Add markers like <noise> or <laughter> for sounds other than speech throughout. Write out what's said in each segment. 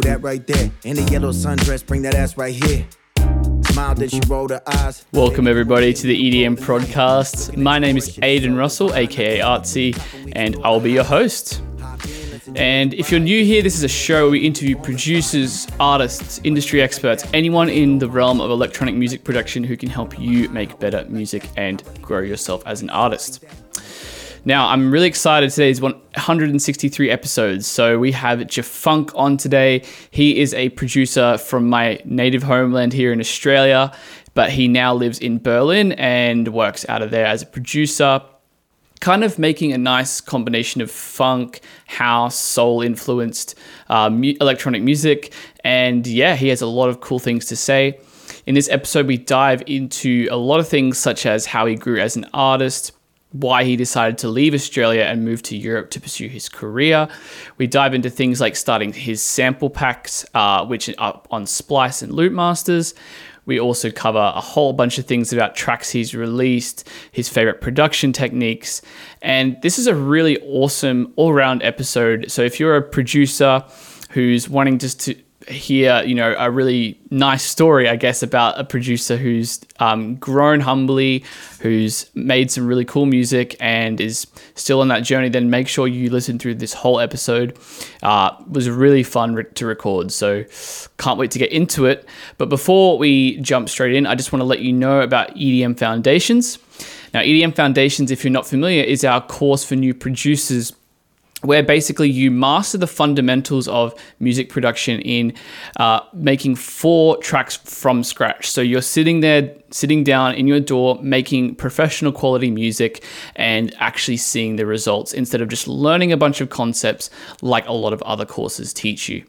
That right there. In the yellow sundress, bring that ass right here. Welcome, everybody, to the EDM Prodcast. My name is Aidan Russell, aka Artsy, and I'll be your host. And if you're new here, this is a show where we interview producers, artists, industry experts, anyone in the realm of electronic music production who can help you make better music and grow yourself as an artist. Now, I'm really excited. Today is 163 episodes. So we have Jafunk on today. He is a producer from my native homeland here in Australia, but he now lives in Berlin and works out of there as a producer. Kind of making a nice combination of funk, house, soul influenced uh, mu- electronic music. And yeah, he has a lot of cool things to say. In this episode, we dive into a lot of things such as how he grew as an artist, why he decided to leave Australia and move to Europe to pursue his career. We dive into things like starting his sample packs, uh, which are up on Splice and Loopmasters. We also cover a whole bunch of things about tracks he's released, his favorite production techniques, and this is a really awesome all round episode. So if you're a producer who's wanting just to hear, you know, a really nice story, I guess, about a producer who's um, grown humbly, who's made some really cool music, and is still on that journey. Then make sure you listen through this whole episode. Uh, was really fun re- to record, so can't wait to get into it. But before we jump straight in, I just want to let you know about EDM Foundations. Now, EDM Foundations, if you're not familiar, is our course for new producers where basically you master the fundamentals of music production in uh, making four tracks from scratch. So you're sitting there, sitting down in your door, making professional quality music and actually seeing the results instead of just learning a bunch of concepts like a lot of other courses teach you.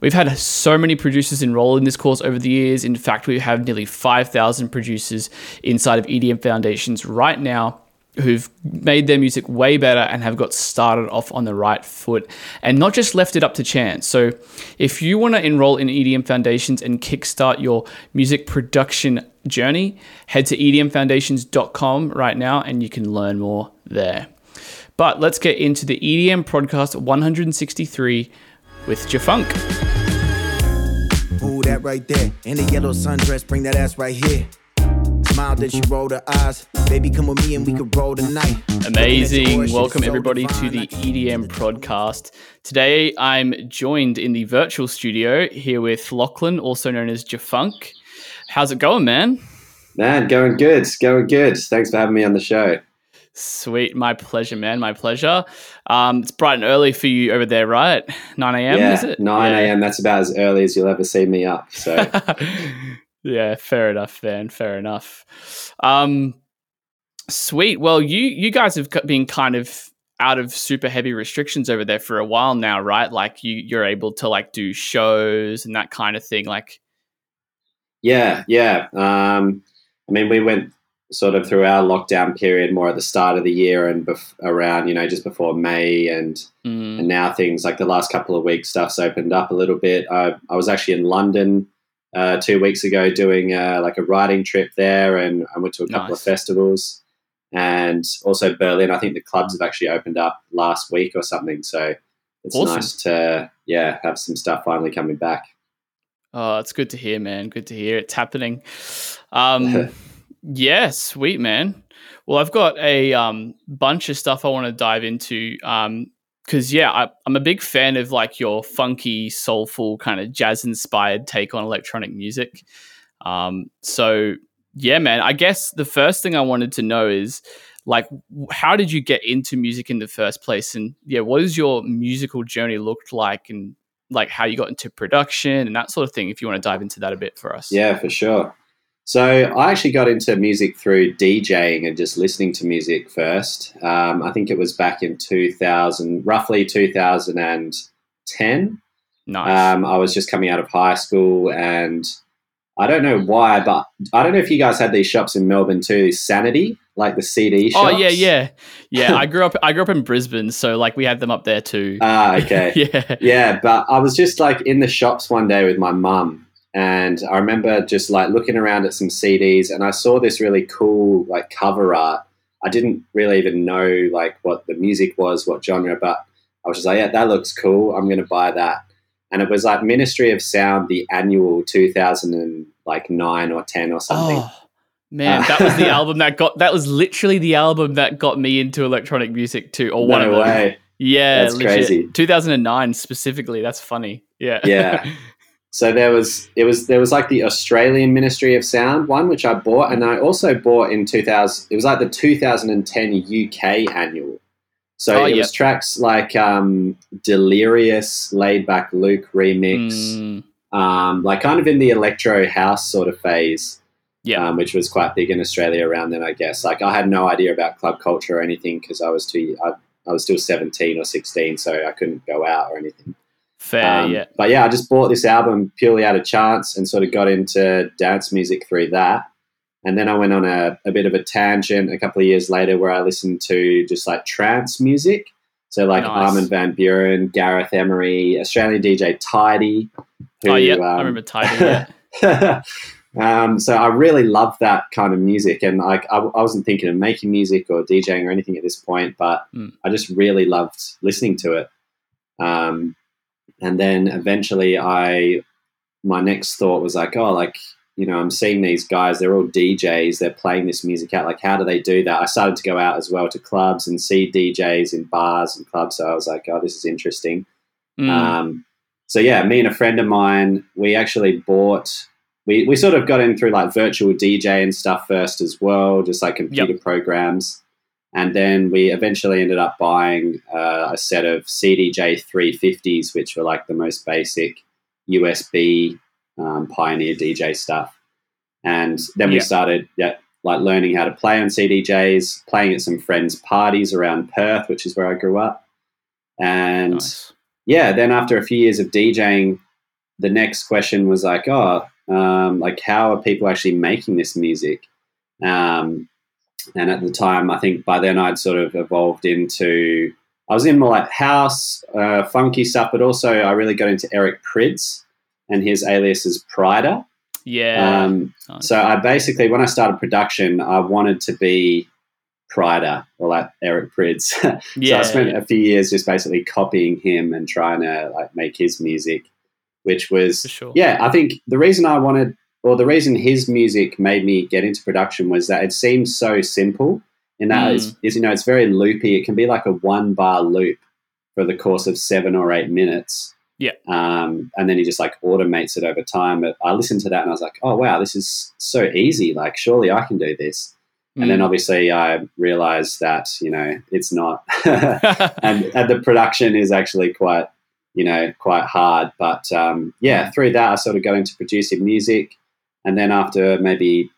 We've had so many producers enroll in this course over the years. In fact, we have nearly 5,000 producers inside of EDM Foundations right now who've made their music way better and have got started off on the right foot and not just left it up to chance. So, if you want to enroll in EDM Foundations and kickstart your music production journey, head to edmfoundations.com right now and you can learn more there. But let's get into the EDM Prodcast 163 with Jafunk. Ooh, that right there. In the yellow sundress, bring that ass right here. Smile, then she rolled her eyes. Baby, come with me and we could roll tonight. Amazing. Welcome, everybody, to the EDM Prodcast. Today, I'm joined in the virtual studio here with Lachlan, also known as Jafunk. How's it going, man? Man, going good. Going good. Thanks for having me on the show. Sweet. My pleasure, man. My pleasure. Um, it's bright and early for you over there, right? 9 a.m., yeah, is it? 9 a.m. That's about as early as you'll ever see me up. So, <laughs> yeah, fair enough, man. Fair enough. Um, sweet. Well, you you guys have been kind of out of super heavy restrictions over there for a while now, right? Like you you're able to like do shows and that kind of thing. Like, yeah, yeah. Um, I mean, we went sort of through our lockdown period more at the start of the year and bef- around, you know, just before May and mm, and now things like the last couple of weeks stuff's opened up a little bit. I, I was actually in London uh, two weeks ago doing uh, like a writing trip there, and I went to a couple Nice. of festivals, and also Berlin. I think the clubs have actually opened up last week or something. So it's Awesome. nice to yeah have some stuff finally coming back. oh, it's good to hear, man. Good to hear it's happening. Um, <laughs> yeah, sweet, man. Well, I've got a um, bunch of stuff I want to dive into. Um, because yeah, I, I'm a big fan of like your funky, soulful, kind of jazz-inspired take on electronic music. Um, so yeah, man. I guess the first thing I wanted to know is like, how did you get into music in the first place? And yeah, what has your musical journey looked like, and like how you got into production and that sort of thing? If you want to dive into that a bit for us. Yeah, for sure. So I actually got into music through DJing and just listening to music first. Um, I think it was back in 2000, roughly 2010. Nice. Um, I was just coming out of high school, and I don't know why, but I don't know if you guys had these shops in Melbourne too. Sanity, like the CD shop. Oh yeah, yeah, yeah. I grew up. I grew up in Brisbane, so like we had them up there too. Ah, okay. <laughs> yeah. Yeah, but I was just like in the shops one day with my mum, and I remember just like looking around at some CDs, and I saw this really cool like cover art. I didn't really even know like what the music was, what genre, but I was just like, yeah, that looks cool. I'm going to buy that. and it was like Ministry of Sound, the annual two thousand like nine or ten or something. Oh man, that was the <laughs> album that got that was literally the album that got me into electronic music too, or one no of them. way. Yeah, That's legit. crazy. 2009 specifically. That's funny. Yeah. Yeah. <laughs> So there was it was there was like the Australian Ministry of Sound one which I bought, and I also bought in two thousand. It was like the two thousand and ten UK annual. So Oh, it yep. was tracks like um, Delirious, Laid Back Luke remix, Mm, um, like kind of in the electro house sort of phase. yeah. um, which was quite big in Australia around then, I guess. Like I had no idea about club culture or anything because I was too, I, I was still seventeen or sixteen, so I couldn't go out or anything. Fair. Um, yeah. But yeah, I just bought this album purely out of chance and sort of got into dance music through that. And then I went on a, a bit of a tangent a couple of years later where I listened to just like trance music. So like Nice. Armin Van Buuren, Gareth Emery, Australian DJ tyDi. oh yeah. um, I remember tyDi. Yeah. <laughs> um, so I really love that kind of music, and like I, I wasn't thinking of making music or DJing or anything at this point, but Mm. I just really loved listening to it. Um, and then eventually, I my next thought was like, oh, like you know, I'm seeing these guys; they're all DJs. They're playing this music out. Like, how do they do that? I started to go out as well to clubs and see DJs in bars and clubs. So I was like, oh, this is interesting. Mm, Um, so yeah, me and a friend of mine, we actually bought. We, we sort of got in through like virtual DJ and stuff first as well, just like computer programs, and then we eventually ended up buying uh, a set of CDJ 350s, which were like the most basic USB um, Pioneer DJ stuff. And then we Yeah. started yeah, like learning how to play on CDJs, playing at some friends' parties around Perth, which is where I grew up. And nice. yeah, then after a few years of DJing, the next question was like, oh, um, like how are people actually making this music? Um, and at the time, I think by then I'd sort of evolved into, I was in more like house, uh, funky stuff, but also I really got into Eric Prydz and his alias is Pryda. Yeah. Um, nice. so I basically, when I started production, I wanted to be Pryda or like Eric Prydz. <laughs> so yeah. I spent a few years just basically copying him and trying to like make his music, which was sure. yeah. I think the reason I wanted, or the reason his music made me get into production was that it seems so simple. And that Mm. is, is you know it's very loopy. It can be like a one bar loop for the course of seven or eight minutes. Yeah. Um, and then he just like automates it over time. But I listened to that and I was like, oh wow, this is so easy. Like surely I can do this. And then Mm. obviously I realized that, you know, it's not. <laughs> <laughs> and, and the production is actually quite, you know, quite hard. But um, yeah, through that, I sort of got into producing music. And then after maybe,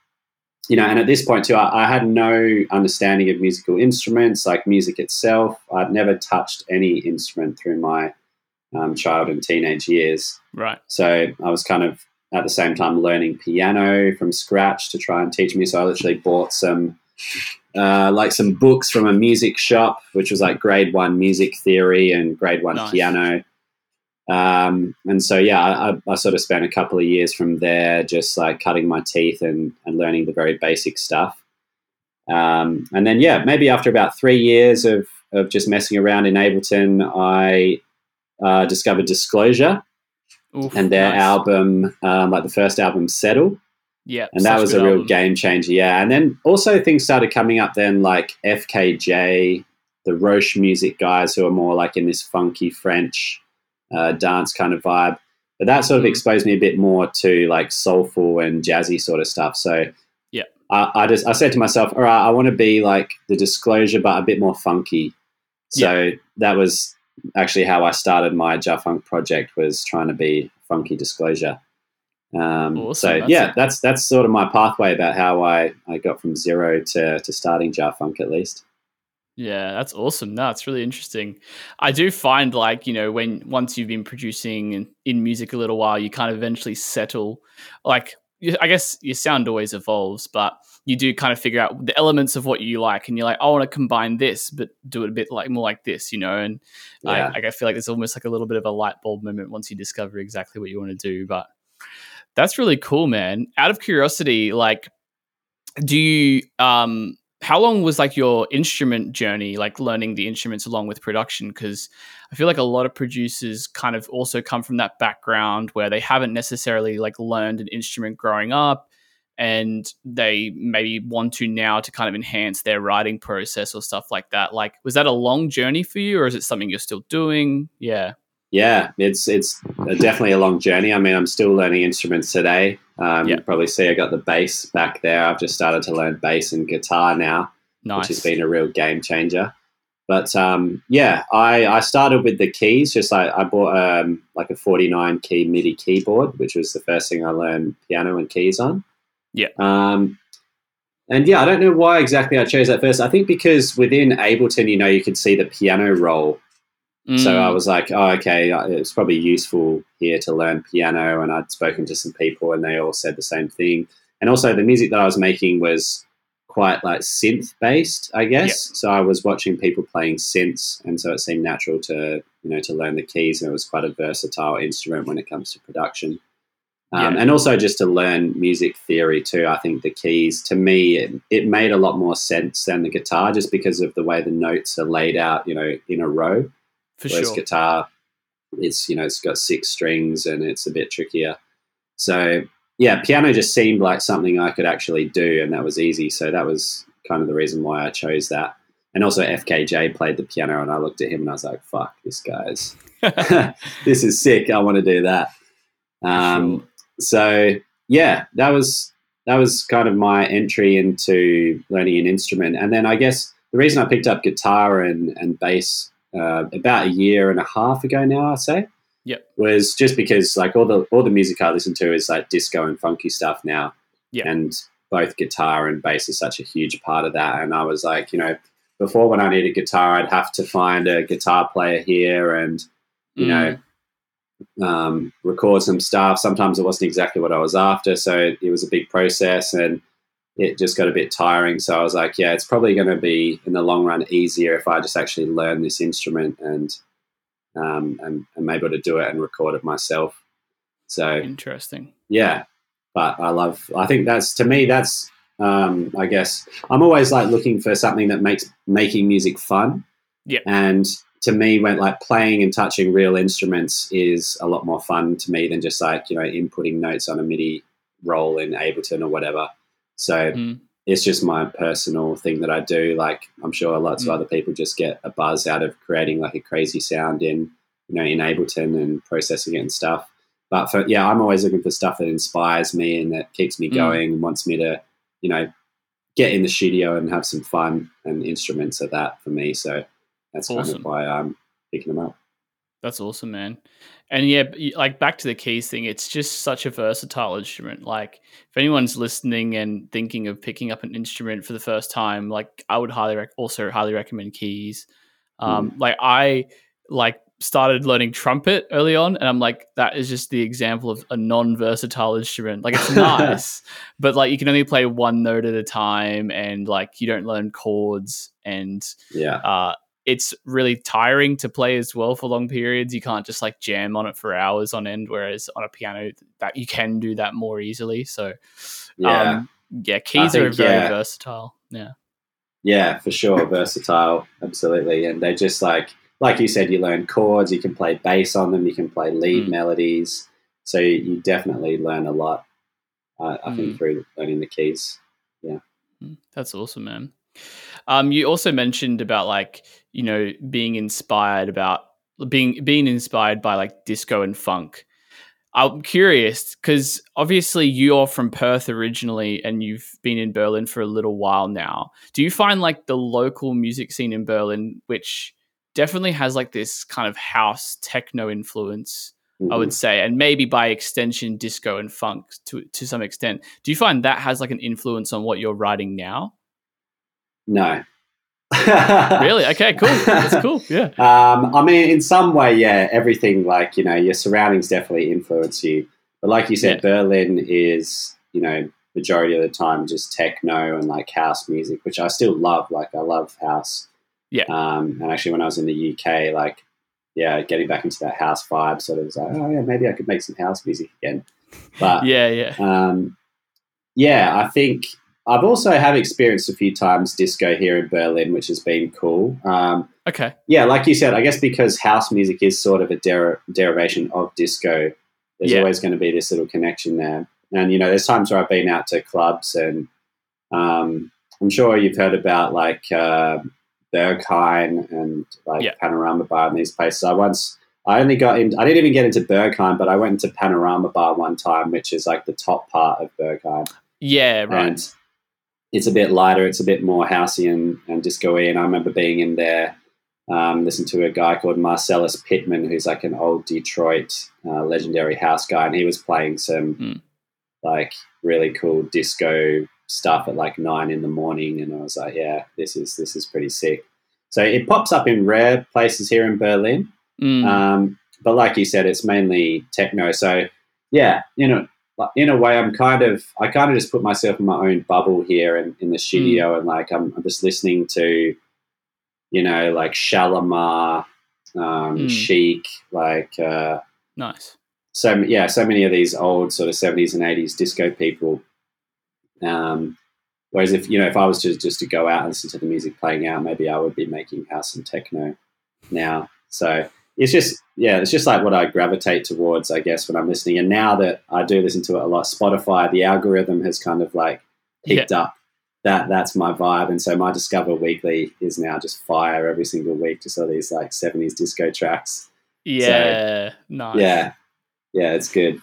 you know, and at this point too, I, I had no understanding of musical instruments, like music itself. I'd never touched any instrument through my um, child and teenage years. right. So I was kind of at the same time learning piano from scratch to try and teach me. So I literally bought some, uh, like some books from a music shop, which was like grade one music theory and grade one Nice. piano. Um, and so, yeah, I, I- sort of spent a couple of years from there just like cutting my teeth and, and learning the very basic stuff. Um, and then, yeah, maybe after about three years of, of just messing around in Ableton, I uh, discovered Disclosure Oof, and their nice. album, um, like the first album, Settle, Yeah. and that was a real album. game changer. Yeah, and then also things started coming up then, like FKJ, the Roche Musique guys, who are more like in this funky French uh, dance kind of vibe. But that sort of Mhm. exposed me a bit more to like soulful and jazzy sort of stuff. So Yeah. I, I just I said to myself, all right, I want to be like the Disclosure, but a bit more funky. So that was actually how I started my Jafunk project was trying to be funky disclosure. Um, Awesome, So that's yeah, it. that's that's sort of my pathway about how I, I got from zero to, to starting Jafunk at least. Yeah, that's awesome. No, it's really interesting. I do find like, you know, when once you've been producing in, in music a little while, you kind of eventually settle. Like, I guess your sound always evolves, but you do kind of figure out the elements of what you like, and you're like, I want to combine this, but do it a bit like more like this, you know. And Yeah. I, I feel like it's almost like a little bit of a light bulb moment once you discover exactly what you want to do. But that's really cool, man. Out of curiosity, like, do you um how long was like your instrument journey, like learning the instruments along with production? Because I feel like a lot of producers kind of also come from that background where they haven't necessarily like learned an instrument growing up and they maybe want to now to kind of enhance their writing process or stuff like that. Like, was that a long journey for you or is it something you're still doing? Yeah. Yeah, it's it's definitely a long journey. I mean, I'm still learning instruments today. Um, Yeah. You probably see I got the bass back there. I've just started to learn bass and guitar now, Nice. which has been a real game changer. But um, yeah, I, I started with the keys. Just like I bought um, like a 49 key MIDI keyboard, which was the first thing I learned piano and keys on. Yeah. Um, and yeah, I don't know why exactly I chose that first. I think because within Ableton, you know, you could see the piano roll so Mm, I was like, oh, okay, uh, it's probably useful here to learn piano. And I'd spoken to some people and they all said the same thing. And also, the music that I was making was quite like synth based, I guess. So I was watching people playing synths. And so it seemed natural to, you know, to learn the keys. And it was quite a versatile instrument when it comes to production. Um, Yeah. And also just to learn music theory too. I think the keys, to me, it, it made a lot more sense than the guitar just because of the way the notes are laid out, you know, in a row. For Whereas sure. guitar, it's you know it's got six strings and it's a bit trickier. So yeah, piano just seemed like something I could actually do, and that was easy. So that was kind of the reason why I chose that. And also FKJ played the piano, and I looked at him and I was like, "Fuck, this guy's <laughs> <laughs> this is sick. I want to do that." Um, so yeah, that was that was kind of my entry into learning an instrument, and then I guess the reason I picked up guitar and and bass uh, about a year and a half ago now, I'd say, Yep. was just because like all the all the music I listen to is like disco and funky stuff now, Yep. and both guitar and bass is such a huge part of that, and I was like, you know. Before, when I needed guitar, I'd have to find a guitar player here, and you know, um, record some stuff. Sometimes it wasn't exactly what I was after, so it was a big process and it just got a bit tiring. So I was like, yeah, it's probably going to be in the long run easier if I just actually learn this instrument and um, and am able to do it and record it myself. So Interesting. yeah, but I love. I think that's to me that's. Um, I guess I'm always like looking for something that makes making music fun. Yeah. And to me, when like playing and touching real instruments is a lot more fun to me than just like you know inputting notes on a MIDI roll in Ableton or whatever. So Mm. it's just my personal thing that I do. Like I'm sure lots Mm. of other people just get a buzz out of creating like a crazy sound in you know in Ableton and processing it and stuff. But for yeah, I'm always looking for stuff that inspires me and that keeps me Mm. going and wants me to you know get in the studio and have some fun. And instruments are that for me. So that's kind Awesome. of why I'm picking them up. That's awesome, man. And yeah, like back to the keys thing, it's just such a versatile instrument. Like, if anyone's listening and thinking of picking up an instrument for the first time, like I would highly rec- also highly recommend keys. Um, Like I like started learning trumpet early on, and I'm like, that is just the example of a non-versatile instrument. Like it's <laughs> nice, but like you can only play one note at a time, and like you don't learn chords and Yeah. uh, it's really tiring to play as well for long periods. You can't just like jam on it for hours on end, whereas on a piano that you can do that more easily. So Yeah. um, yeah, keys are very yeah. versatile. Yeah, Yeah, for sure, versatile, absolutely. And they just like, like you said, you learn chords. You can play bass on them. You can play lead Mm. melodies. So you, you definitely learn a lot. Uh, I Mm. think through learning the keys. Yeah. that's awesome, man. Um, you also mentioned about like you know being inspired about being being inspired by like disco and funk. I'm curious because obviously you're from Perth originally and you've been in Berlin for a little while now. Do you find like the local music scene in Berlin, which definitely has like this kind of house techno influence, I Mhm. would say, and maybe by extension disco and funk to to some extent. Do you find that has like an influence on what you're writing now? No. Really? Okay, cool. <laughs> That's cool. Yeah. Um, I mean, in some way, yeah, everything like, you know, your surroundings definitely influence you. But like you said, Yeah. Berlin is, you know, majority of the time just techno and like house music, which I still love. Like, I love house. Yeah. Um, and actually, when I was in the UK, like, yeah, getting back into that house vibe sort of was like, oh, yeah, maybe I could make some house music again. But <laughs> Yeah, yeah. um, yeah, I think I've also have experienced a few times disco here in Berlin, which has been cool. Um, Okay. yeah, like you said, I guess because house music is sort of a der- derivation of disco, there's Yeah. always going to be this little connection there. And you know, there's times where I've been out to clubs, and um, I'm sure you've heard about like uh, Berghain and like Yeah. Panorama Bar and these places. I once, I only got in, I didn't even get into Berghain, but I went into Panorama Bar one time, which is like the top part of Berghain Yeah, right. and it's a bit lighter. It's a bit more housey and, and disco-y. And I remember being in there, um, listening to a guy called Marcellus Pittman, who's like an old Detroit uh, legendary house guy, and he was playing some Mm. like really cool disco stuff at like nine in the morning, and I was like, yeah, this is this is pretty sick. So it pops up in rare places here in Berlin. Mm. Um, but like you said, it's mainly techno. So yeah, you know, in a way, I'm kind of I kind of just put myself in my own bubble here in, in the studio, and like I'm, I'm just listening to, you know, like Shalamar, um, Mm. Chic, like uh, nice. so yeah, so many of these old sort of 70s and 80s disco people. Um, whereas if you know if I was to just to go out and listen to the music playing out, maybe I would be making house and techno now. So it's just yeah, it's just like what I gravitate towards, I guess, when I'm listening. And now that I do listen to it a lot, Spotify, the algorithm has kind of like picked up that that's my vibe. And so my Discover Weekly is now just fire every single week, just all these like 70s disco tracks. Yeah, nice. Yeah. Yeah, it's good.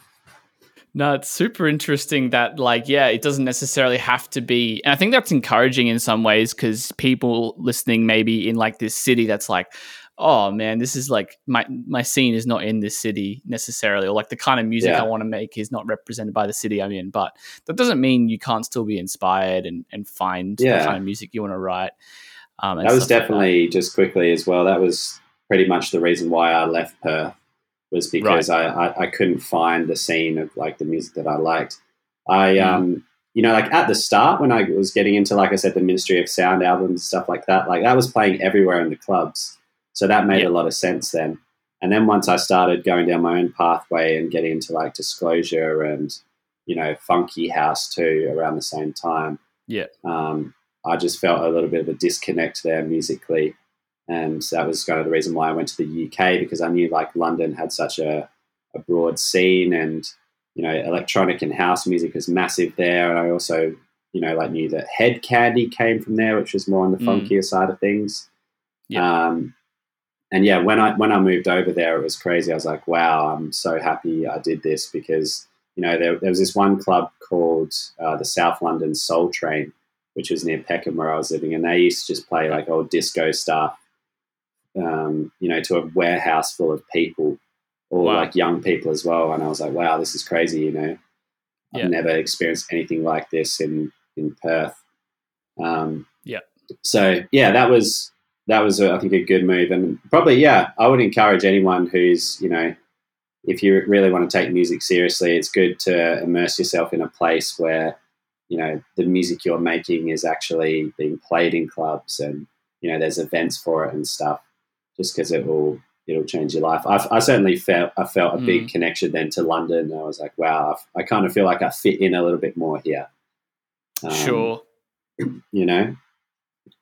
No, it's super interesting that, like, yeah, it doesn't necessarily have to be. And I think that's encouraging in some ways because people listening maybe in like this city that's like, oh man, this is like my my scene is not in this city necessarily, or like the kind of music Yeah. I want to make is not represented by the city I'm in. But that doesn't mean you can't still be inspired and and find Yeah. the kind of music you want to write. Um, that was stuff like definitely just quickly as well. That was pretty much the reason why I left Perth was because I, I, I couldn't find the scene of like the music that I liked. I Mm. um you know like at the start when I was getting into like I said the Ministry of Sound albums stuff like that like that was playing everywhere in the clubs. So that made Yeah. a lot of sense then. And then once I started going down my own pathway and getting into like disclosure and you know funky house too around the same time. Yeah. Um, I just felt a little bit of a disconnect there musically. And that was kind of the reason why I went to the UK because I knew like London had such a, a broad scene and, you know, electronic and house music was massive there. And I also, you know, like knew that Hed Kandi came from there, which was more on the Mm. funkier side of things. Yeah. Um, and yeah, when I when I moved over there, it was crazy. I was like, wow, I'm so happy I did this because you know there, there was this one club called uh, the South London Soul Train, which was near Peckham where I was living, and they used to just play like old disco stuff, um, you know, to a warehouse full of people, all Wow. like young people as well. And I was like, wow, this is crazy. You know, Yeah. I've never experienced anything like this in in Perth. Um, Yeah. So yeah, that was that was I think a good move, and probably yeah, I would encourage anyone who's you know, if you really want to take music seriously, it's good to immerse yourself in a place where you know the music you're making is actually being played in clubs, and you know there's events for it and stuff. Just because it will it'll change your life. I, I certainly felt I felt a big connection then to London. I was like, wow, I, I kind of feel like I fit in a little bit more here. Um, sure. you know.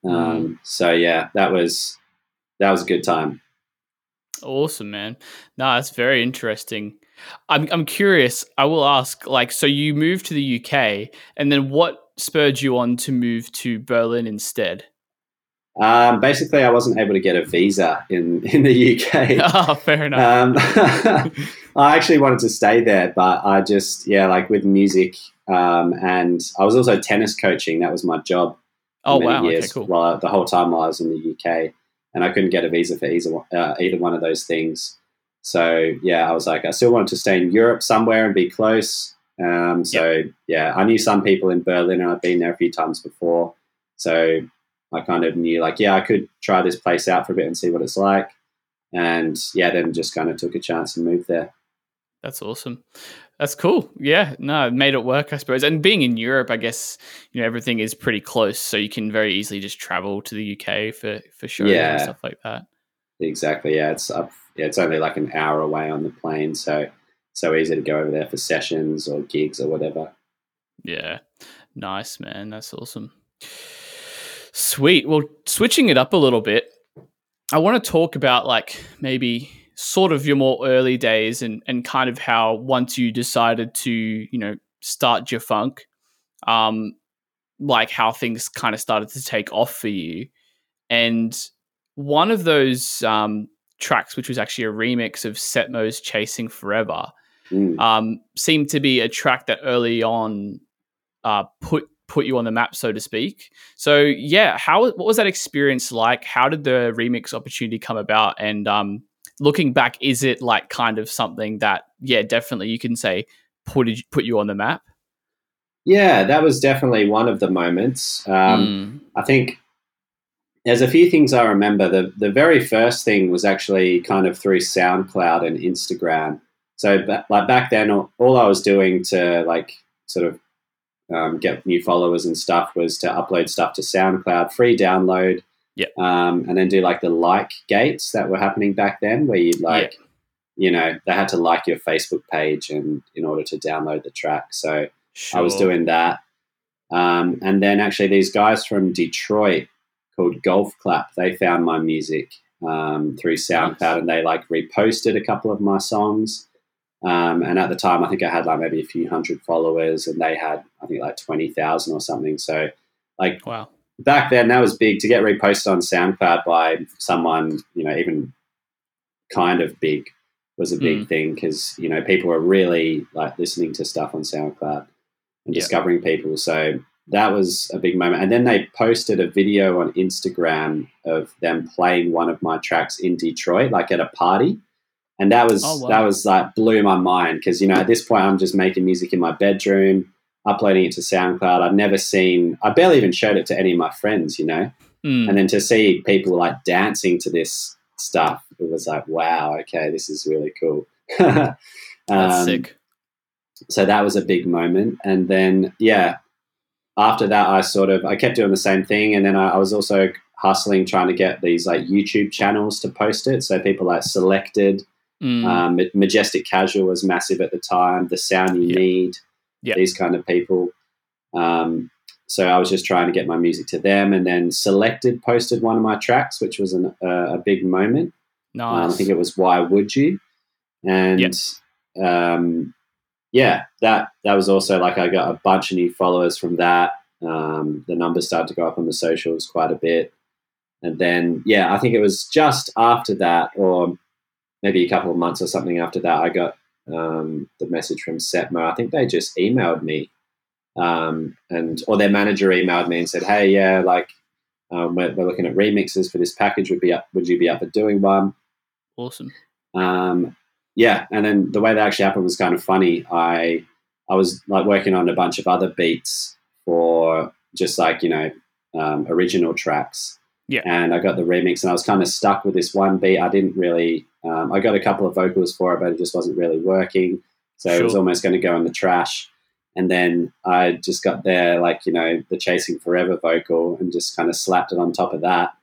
Um, so yeah, that was that was a good time. Awesome, man. No, that's very interesting. I'm I'm curious. I will ask, like, so you moved to the UK, and then what spurred you on to move to Berlin instead? Um, basically, I wasn't able to get a visa in <laughs> in the UK. oh, <laughs> fair enough. Um, <laughs> I actually wanted to stay there, but I just yeah, like with music, um, and I was also tennis coaching. That was my job. Oh many wow. years Okay, cool. while, the whole time while I was in the UK, and I couldn't get a visa for either one- uh, either one of those things. So yeah, I was like, I still wanted to stay in Europe somewhere and be close. Um, so yeah, I knew some people in Berlin, and I'd been there a few times before. So I kind of knew like, yeah, I could try this place out for a bit and see what it's like. And yeah, then just kind of took a chance and moved there. That's awesome. That's cool. Yeah, no, made it work, I suppose. And being in Europe, I guess you know everything is pretty close, so you can very easily just travel to the UK for for shows Yeah. and stuff like that. Exactly. Yeah, it's up. Yeah, it's only like an hour away on the plane, so so easy to go over there for sessions or gigs or whatever. Yeah. Nice, man. That's awesome. Sweet. Well, switching it up a little bit, I want to talk about like maybe sort of your more early days and and kind of how once you decided to you know start Jafunk, um, like how things kind of started to take off for you, and one of those um tracks, which was actually a remix of Set Mo's "Chasing Forever." Mm. um, seemed to be a track that early on uh, put put you on the map, so to speak. So yeah, how what was that experience like? How did the remix opportunity come about? And um, looking back, is it like kind of something that yeah, definitely you can say put put you on the map? Yeah, that was definitely one of the moments. Um, Mm. I think there's a few things I remember. The the very first thing was actually kind of through SoundCloud and Instagram. So like back then, all, all I was doing to like sort of um, get new followers and stuff was to upload stuff to SoundCloud, free download. Yep. Um, and then do like the like gates that were happening back then, where you like, you know, they had to like your Facebook page and in order to download the track. So I was doing that. Um, and then actually, these guys from Detroit called Golf Clap, they found my music um, through SoundCloud Nice. and they like reposted a couple of my songs. Um, and at the time, I think I had like maybe a few hundred followers and they had, I think, like 20,000 or something. So, like, Wow. Back then, that was big to get reposted on SoundCloud by someone, you know, even kind of big was a big Mm. thing because, you know, people were really like listening to stuff on SoundCloud and Yeah. discovering people. So that was a big moment. And then they posted a video on Instagram of them playing one of my tracks in Detroit, like at a party. And that was Oh, wow. that was like blew my mind because you know at this point I'm just making music in my bedroom, uploading it to SoundCloud. I've never seen I barely even showed it to any of my friends, you know. Mm. And then to see people like dancing to this stuff, it was like, wow, okay, this is really cool. <laughs> That's Um, sick. so that was a big moment and then yeah after that i sort of i kept doing the same thing and then i, I was also hustling trying to get these like youtube channels to post it so people like selected Mm. um, majestic casual was massive at the time the sound you Yeah. need Yeah. these kind of people um, so i was just trying to get my music to them and then selected posted one of my tracks which was an, uh, a big moment um, I think it was Why Would You? And um, yeah, that that was also like I got a bunch of new followers from that. Um, the numbers started to go up on the socials quite a bit. And then yeah, I think it was just after that, or maybe a couple of months or something after that, I got um, the message from Set Mo. I think they just emailed me, um, and or their manager emailed me and said, "Hey, yeah, like um, we're, we're looking at remixes for this package. Would be up? Would you be up for doing one?" awesome. um, yeah, and then the way that actually happened was kind of funny. I I was like working on a bunch of other beats for just like you know um, original tracks. Yeah. and I got the remix, and I was kind of stuck with this one beat. I didn't really. Um, I got a couple of vocals for it, but it just wasn't really working. So it was almost going to go in the trash. And then I just got there, like you know, the "Chasing Forever" vocal, and just kind of slapped it on top of that,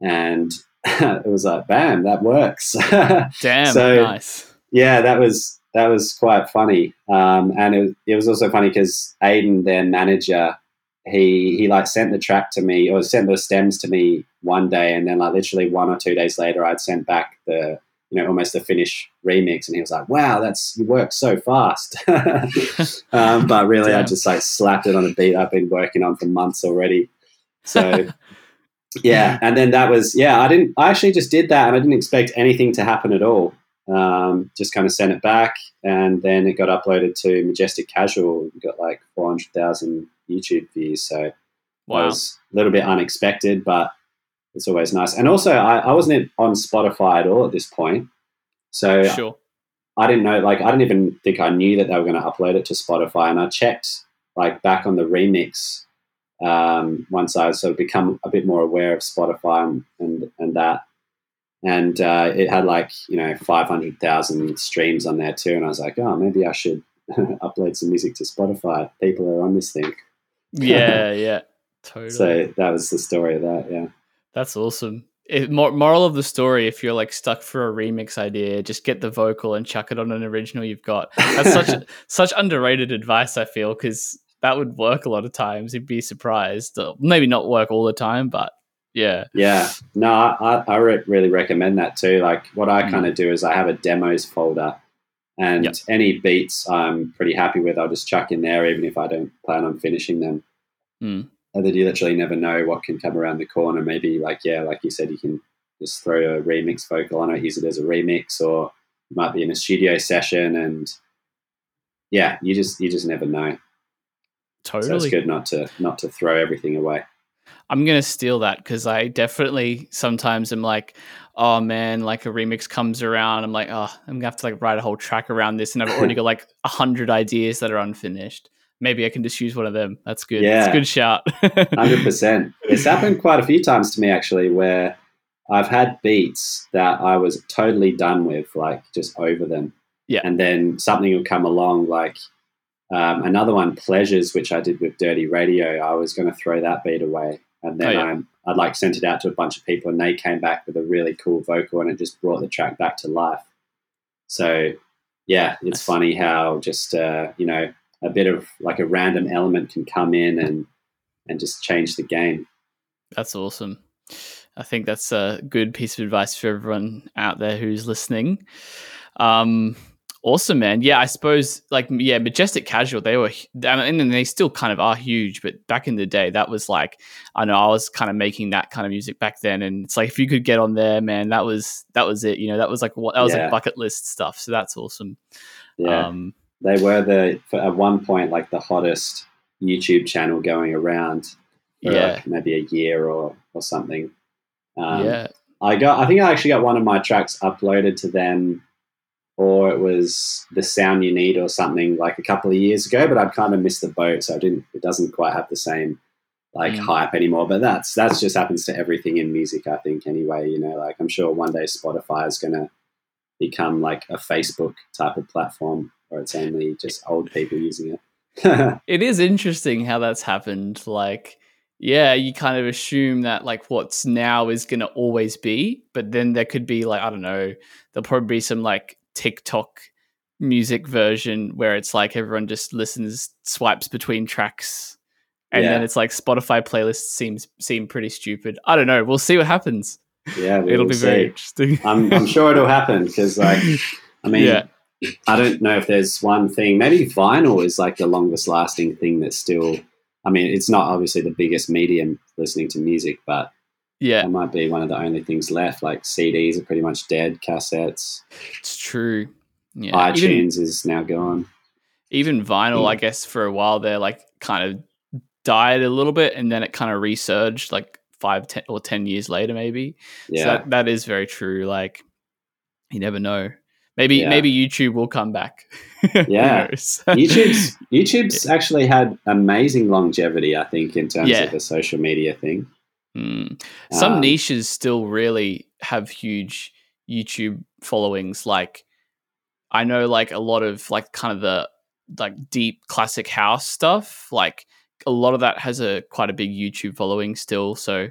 and <laughs> it was like, bam, that works. <laughs> Damn. So- nice. yeah, that was that was quite funny, um, and it, it was also funny because Aiden, their manager, he he like sent the track to me or sent the stems to me one day, and then like literally one or two days later, I'd sent back the you know almost the finished remix, and he was like, "Wow, that's you work so fast." <laughs> um, but <laughs> really, I just like slapped it on a beat I've been working on for months already. So <laughs> yeah, and then that was yeah. I didn't. I actually just did that, and I didn't expect anything to happen at all. Um, just kind of sent it back, and then it got uploaded to Majestic Casual. We got like four hundred thousand YouTube views, so that Wow. was a little bit unexpected, but it's always nice. And also, I, I wasn't on Spotify at all at this point, so Sure. I didn't know, like, I didn't even think I knew that they were going to upload it to Spotify. And I checked, like, back on the remix um, once I sort of become a bit more aware of Spotify and, and, and that. And uh, it had, like, you know, 500,000 streams on there too. And I was like, oh, maybe I should <laughs> upload some music to Spotify. People are on this thing. Yeah. Yeah. <laughs> Totally. So that was the story of that, yeah. That's awesome. Mor- moral of the story: If you're like stuck for a remix idea, just get the vocal and chuck it on an original you've got. That's such <laughs> such underrated advice. I feel because that would work a lot of times. You'd be surprised. Maybe not work all the time, but yeah. Yeah, no, I, I re- really recommend that too. Like, what I Mm. kind of do is I have a demos folder, and Yep. any beats I'm pretty happy with, I'll just chuck in there, even if I don't plan on finishing them. Mm. And then you literally never know what can come around the corner. Maybe, like, yeah, like you said, you can just throw a remix vocal on it, use it as a remix, or you might be in a studio session, and yeah, you just you just never know. Totally. So it's good not to not to throw everything away. I'm gonna steal that because I definitely sometimes am like, oh man, like a remix comes around, I'm like, oh, I'm gonna have to like write a whole track around this, and I've already got like <laughs> a hundred ideas that are unfinished. Maybe I can just use one of them. That's good. Yeah, That's good shout. Hundred <laughs> percent. It's happened quite a few times to me actually, where I've had beats that I was totally done with, like just over them. Yeah. And then something will come along, like um, another one, Pleasures, which I did with Dirty Radio. I was going to throw that beat away, and then Oh, yeah. I'm, I'd like sent it out to a bunch of people, and they came back with a really cool vocal, and it just brought the track back to life. So, yeah, it's funny how just uh, you know a bit of like a random element can come in and and just change the game. That's awesome. I think that's a good piece of advice for everyone out there who's listening. Um, awesome, man. Yeah, I suppose like yeah, Majestic Casual. They were, and then they still kind of are huge. But back in the day, that was like I know I was kind of making that kind of music back then, and it's like if you could get on there, man, that was that was it. You know, that was like what that was Yeah. like bucket list stuff. So that's awesome. Yeah, Um, they were the for, at one point like the hottest YouTube channel going around yeah, like maybe a year or or something. Um, yeah. I got. I think I actually got one of my tracks uploaded to them, or it was the sound you need or something like a couple of years ago. But I'd kind of missed the boat, so I didn't. It doesn't quite have the same like Mm. hype anymore. But that's that's just happens to everything in music. I think anyway. You know, like I'm sure one day Spotify is gonna become like a Facebook type of platform, where it's only just old people using it. <laughs> it is interesting how that's happened. Like, yeah, you kind of assume that like what's now is going to always be, but then there could be like I don't know, there'll probably be some like TikTok music mm. version where it's like everyone just listens, swipes between tracks, and then it's like Spotify playlists seems seem pretty stupid. I don't know. We'll see what happens. yeah, It'll be very interesting. I'm, I'm sure it'll happen because, like, I mean, Yeah. I don't know if there's one thing. Maybe vinyl is like the longest lasting thing that's still. I mean, it's not obviously the biggest medium listening to music, but yeah, it might be one of the only things left. Like CDs are pretty much dead. Cassettes, it's true. Yeah, iTunes even is now gone. even vinyl, Mm. I guess for a while there, like kind of died a little bit, and then it kind of resurged like five, ten or ten years later, maybe. Yeah, So that, that is very true. Like you never know. Maybe Yeah. maybe YouTube will come back. <laughs> Yeah. <laughs> YouTube's YouTube's actually had amazing longevity. I think in terms Yeah. of the social media thing. Mm. Some Um, niches still really have huge YouTube followings. Like I know, like a lot of like kind of the like deep classic house stuff. Like a lot of that has a quite a big YouTube following still. So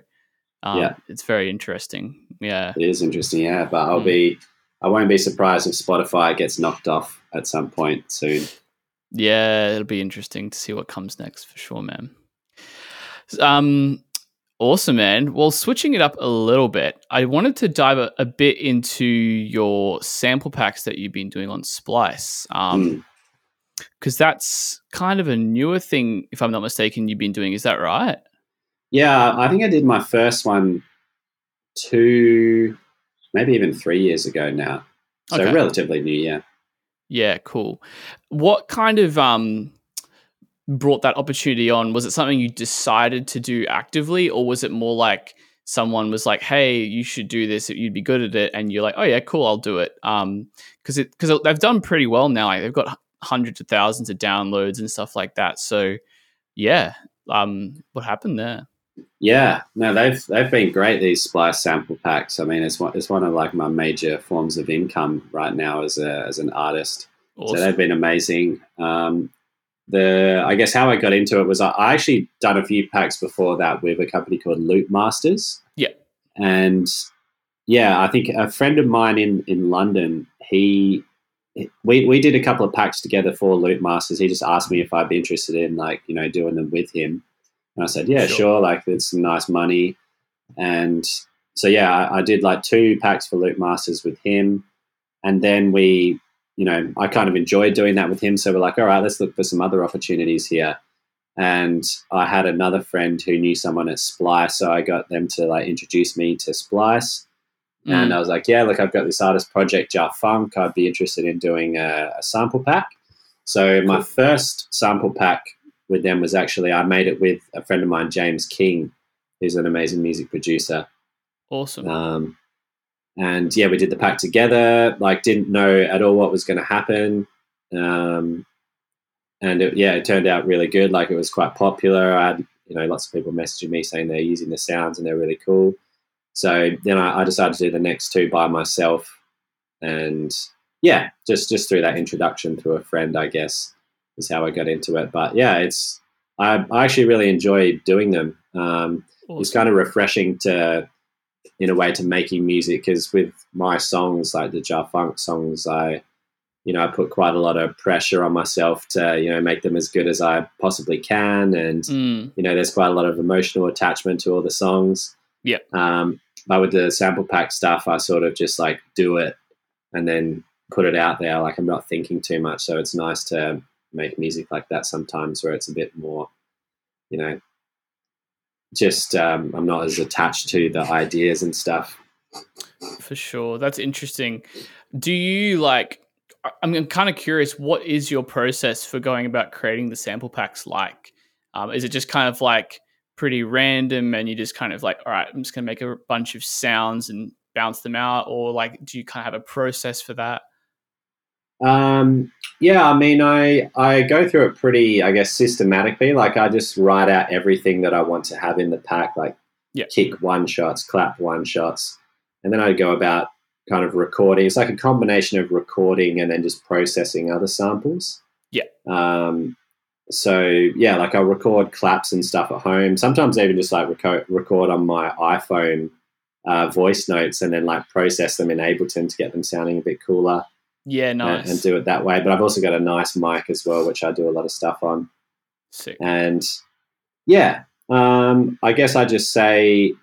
um, Yeah. it's very interesting. Yeah, It is interesting, yeah. But I'll Mm. be, I won't be surprised if Spotify gets knocked off at some point soon. yeah, it'll be interesting to see what comes next for sure, man. Um, awesome, man. Well, switching it up a little bit, I wanted to dive a, a bit into your sample packs that you've been doing on Splice. Um, Mm. because that's kind of a newer thing, if I'm not mistaken. You've been doing, is that right? Yeah, I think I did my first one two, maybe even three years ago now. So Okay. relatively new, yeah. Yeah, cool. What kind of um brought that opportunity on? Was it something you decided to do actively, or was it more like someone was like, "Hey, you should do this. You'd be good at it," and you're like, "Oh yeah, cool, I'll do it." Um, because it because they've done pretty well now. Like they've got hundreds of thousands of downloads and stuff like that. So, yeah. Um, what happened there? Yeah, no, they've they've been great. These Splice sample packs. I mean, it's one it's one of like my major forms of income right now as a as an artist. Awesome. So they've been amazing. Um, the I guess how I got into it was I, I actually done a few packs before that with a company called Loop Masters. Yeah. and yeah, I think a friend of mine in in London he we we did a couple of packs together for Loop Masters. He just asked me if I'd be interested in like you know doing them with him, and I said yeah, sure. sure like it's nice money, and so yeah, I, I did like two packs for Loop Masters with him, and then we you know I kind of enjoyed doing that with him. So we're like, all right, let's look for some other opportunities here. And I had another friend who knew someone at Splice, so I got them to like introduce me to Splice Mm. And I was like, yeah, look, I've got this artist project, Jafunk. I'd be interested in doing a, a sample pack. So my first sample pack with them was actually I made it with a friend of mine, James King, who's an amazing music producer. Awesome. Um, and yeah, we did the pack together. Like, didn't know at all what was going to happen. Um, and it, yeah, it turned out really good. Like, it was quite popular. I had you know lots of people messaging me saying they're using the sounds and they're really cool. So then I, I decided to do the next two by myself, and yeah, just just through that introduction through a friend, I guess, is how I got into it. But yeah, it's I, I actually really enjoy doing them. Um, awesome. It's kind of refreshing to, in a way, to making music because with my songs, like the Jafunk songs, I, you know, I put quite a lot of pressure on myself to, you know, make them as good as I possibly can, and mm. you know, there's quite a lot of emotional attachment to all the songs. Yeah. Um, but with the sample pack stuff, I sort of just like do it and then put it out there. Like I'm not thinking too much. So it's nice to make music like that sometimes where it's a bit more, you know, just um, I'm not as attached to the ideas and stuff. For sure. That's interesting. Do you like, I'm kind of curious, what is your process for going about creating the sample packs like? Um, is it just kind of like, pretty random and you just kind of like, all right, I'm just going to make a bunch of sounds and bounce them out? Or like, do you kind of have a process for that? Um, yeah, I mean, I, I go through it pretty, I guess, systematically. Like, I just write out everything that I want to have in the pack, like yeah. kick one shots, clap one shots. And then I go about kind of recording. It's like a combination of recording and then just processing other samples. Yeah. Um, so yeah, like I record claps and stuff at home. Sometimes I even just like record, record on my iPhone uh, voice notes and then like process them in Ableton to get them sounding a bit cooler. Yeah, nice. And, and, do it that way. But I've also got a nice mic as well, which I do a lot of stuff on. Sick. And yeah, um, I guess I just say,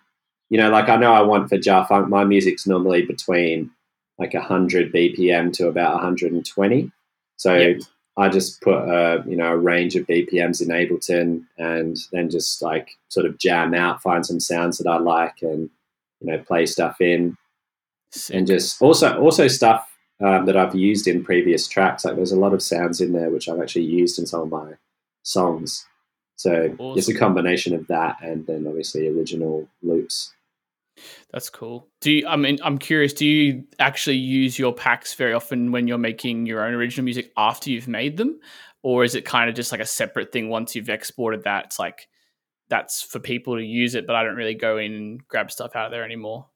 you know, like I know I want for Jafunk, my music's normally between like 100 BPM to about 120. So yep. I just put a you know a range of BPMs in Ableton and then just like sort of jam out, find some sounds that I like, and you know play stuff in, Sick. and just also also stuff um, that I've used in previous tracks. Like there's a lot of sounds in there which I've actually used in some of my songs. So awesome. it's a combination of that and then obviously original loops. That's cool. Do you, I mean, I'm curious, do you actually use your packs very often when you're making your own original music after you've made them? Or is it kind of just like a separate thing once you've exported that? It's like, that's for people to use it, but I don't really go in and grab stuff out of there anymore.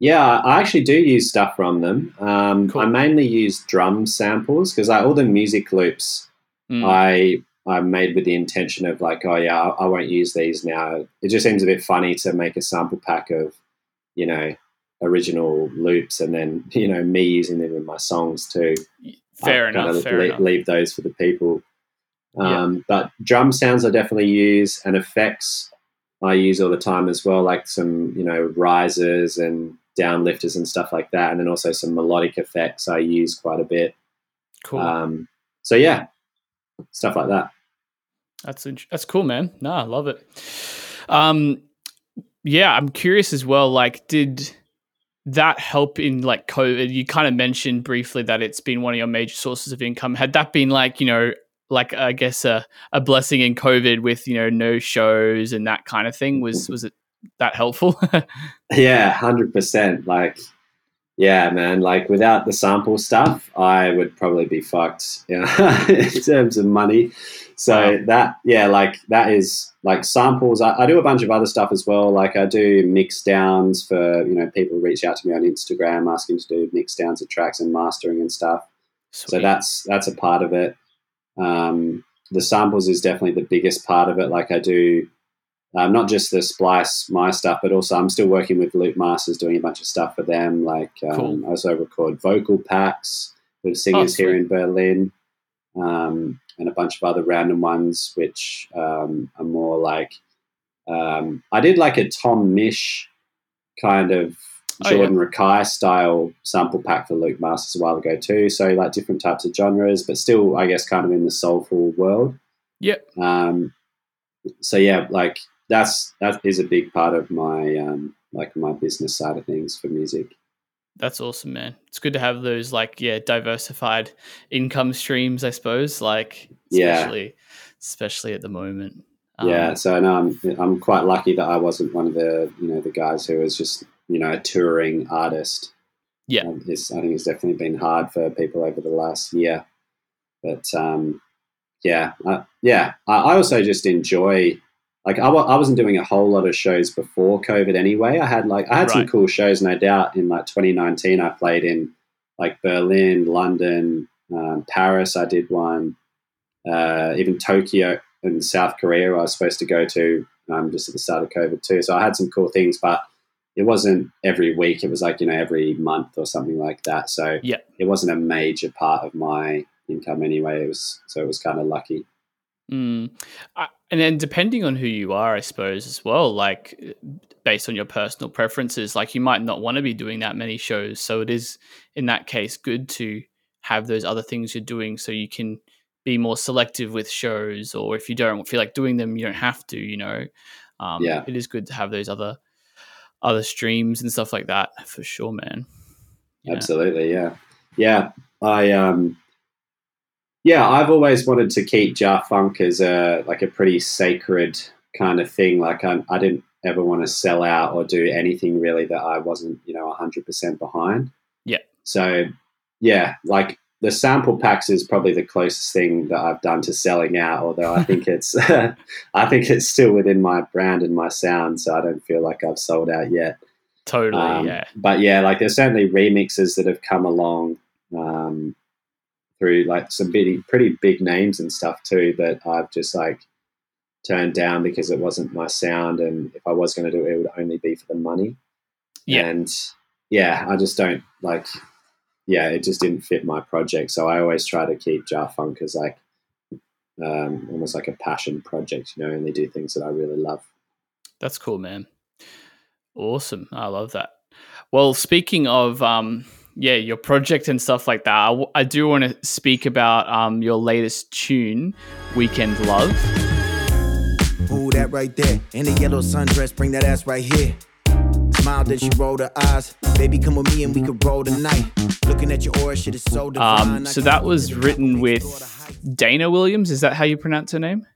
Yeah, I actually do use stuff from them. Um, cool. I mainly use drum samples because all the music loops mm. I I made with the intention of like, oh yeah, I, I won't use these now. It just seems a bit funny to make a sample pack of you know, original loops and then, <laughs> you know, me using them in my songs too. Fair I enough. Kind of fair leave, enough. leave those for the people. Um, yeah. But drum sounds I definitely use and effects I use all the time as well, like some, you know, risers and downlifters and stuff like that. And then also some melodic effects I use quite a bit. Cool. Um, so yeah, stuff like that. That's that's cool, man. No, I love it. Um, yeah, I'm curious as well. Like, did that help in like COVID? You kind of mentioned briefly that it's been one of your major sources of income. Had that been like, you know, like I guess a, a blessing in COVID with, you know, no shows and that kind of thing? Was was it that helpful? <laughs> yeah, hundred percent. Like yeah, man. Like without the sample stuff, I would probably be fucked. <laughs> You know, in terms of money. So wow. that, yeah, like that is like samples. I, I, do a bunch of other stuff as well. Like I do mix downs for you know people reach out to me on Instagram asking to do mix downs of tracks and mastering and stuff. Sweet. So that's that's a part of it. Um, the samples is definitely the biggest part of it. Like I do um, not just the splice my stuff, but also I'm still working with Loopmasters, doing a bunch of stuff for them. Like um, cool. I also record vocal packs with singers sweet. here in Berlin, um, and a bunch of other random ones, which um, are more like um, I did like a Tom Misch kind of Oh, yeah. Jordan Rakei style sample pack for Loopmasters a while ago too. So like different types of genres, but still, I guess, kind of in the soulful world. Yep. Um, so yeah, like that's that is a big part of my um, like my business side of things for music. That's awesome, man. It's good to have those like yeah diversified income streams. I suppose like Yeah. especially especially at the moment. Um, yeah, so no, I'm I'm quite lucky that I wasn't one of the you know the guys who was just you know a touring artist. Yeah. Um, it's, I think it's definitely been hard for people over the last year, but um, yeah, uh, yeah. I, I also just enjoy. Like I, wa- I wasn't doing a whole lot of shows before COVID anyway. I had like I had some cool shows, no doubt. In like 2019, I played in like Berlin, London, um, Paris. I did one, uh, even Tokyo and South Korea. I was supposed to go to um, just at the start of COVID too. So I had some cool things, but it wasn't every week. It was like you know every month or something like that. So Yeah. it wasn't a major part of my income anyway. It was so it was kind of lucky. Mm. I, and then depending on who you are, I suppose as well, like based on your personal preferences, like you might not want to be doing that many shows. So it is in that case good to have those other things you're doing so you can be more selective with shows or if you don't feel like doing them you don't have to you know um, Yeah. it is good to have those other other streams and stuff like that for sure man Yeah. Absolutely, yeah, yeah. I um, yeah, I've always wanted to keep Jafunk as a like a pretty sacred kind of thing. Like I, I didn't ever want to sell out or do anything really that I wasn't, you know, hundred percent behind. Yeah. So yeah, like the sample packs is probably the closest thing that I've done to selling out. Although I think <laughs> it's, <laughs> I think it's still within my brand and my sound, so I don't feel like I've sold out yet. totally Um, yeah But yeah, like there's certainly remixes that have come along um, through like some pretty, pretty big names and stuff too that I've just like turned down because it wasn't my sound. And if I was going to do it, it would only be for the money. Yeah. And yeah, I just don't like, yeah, it just didn't fit my project. So I always try to keep Jafunk as like um, almost like a passion project, you know, only do things that I really love. That's cool, man. Awesome. I love that. Well, speaking of, um, yeah, your project and stuff like that, I, w- I do want to speak about um, your latest tune, Weekend Love. Ooh, that right there. In the yellow sundress, bring that ass right here. Smile, then she rolled her eyes. Baby, come with me and we could roll tonight. Looking at your aura, shit is so divine. Um, so that was written with Dana Williams. Is that how you pronounce her name?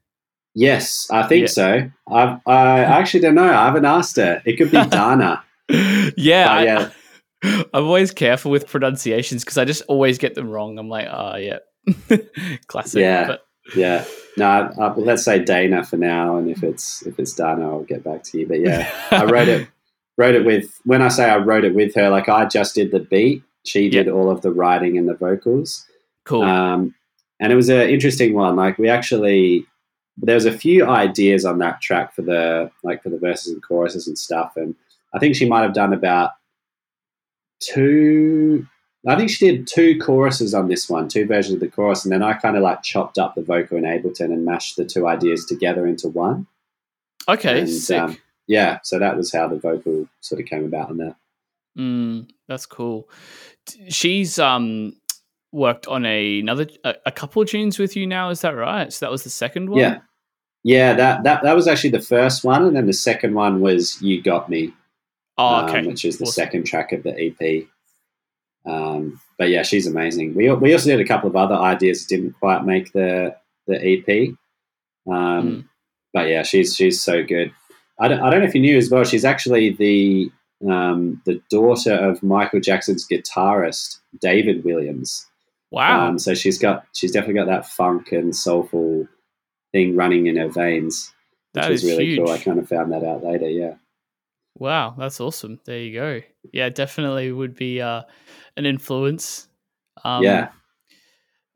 Yes, I think Yeah. so. I've, I actually don't know. I haven't asked her. It could be <laughs> Dana. yeah, But I, yeah. <laughs> I'm always careful with pronunciations because I just always get them wrong. I'm like, oh, yeah. <laughs> Classic. Yeah. But Yeah. No, I, I, let's say Dana for now, and if it's if it's Dana, I'll get back to you. But yeah, <laughs> I wrote it wrote it with when I say I wrote it with her, like I just did the beat. She did all of the writing and the vocals. cool. Um, and it was an interesting one. Like we actually there was a few ideas on that track for the like for the verses and choruses and stuff. And I think she might have done about two I think she did two choruses on this one, two versions of the chorus, and then I kind of like chopped up the vocal in Ableton and mashed the two ideas together into one. okay, and, sick. um, Yeah, so that was how the vocal sort of came about on that. Mm, that's cool. She's um worked on a, another a, a couple of tunes with you now. Is that right? So that was the second one. Yeah. Yeah, that, that that was actually the first one, and then the second one was "You Got Me," Oh, okay. um, which is the Awesome. second track of the EP. Um, but yeah, she's amazing. We we also did a couple of other ideas that didn't quite make the the EP. Um, Mm. But yeah, she's she's so good. I don't, I don't know if you knew as well. She's actually the um, the daughter of Michael Jackson's guitarist David Williams. Wow. Um, so she's got she's definitely got that funk and soulful thing running in her veins, which That was is really cool. I kind of found that out later. Yeah. Wow, that's awesome. There you go. Yeah, definitely would be uh, an influence. Um, Yeah.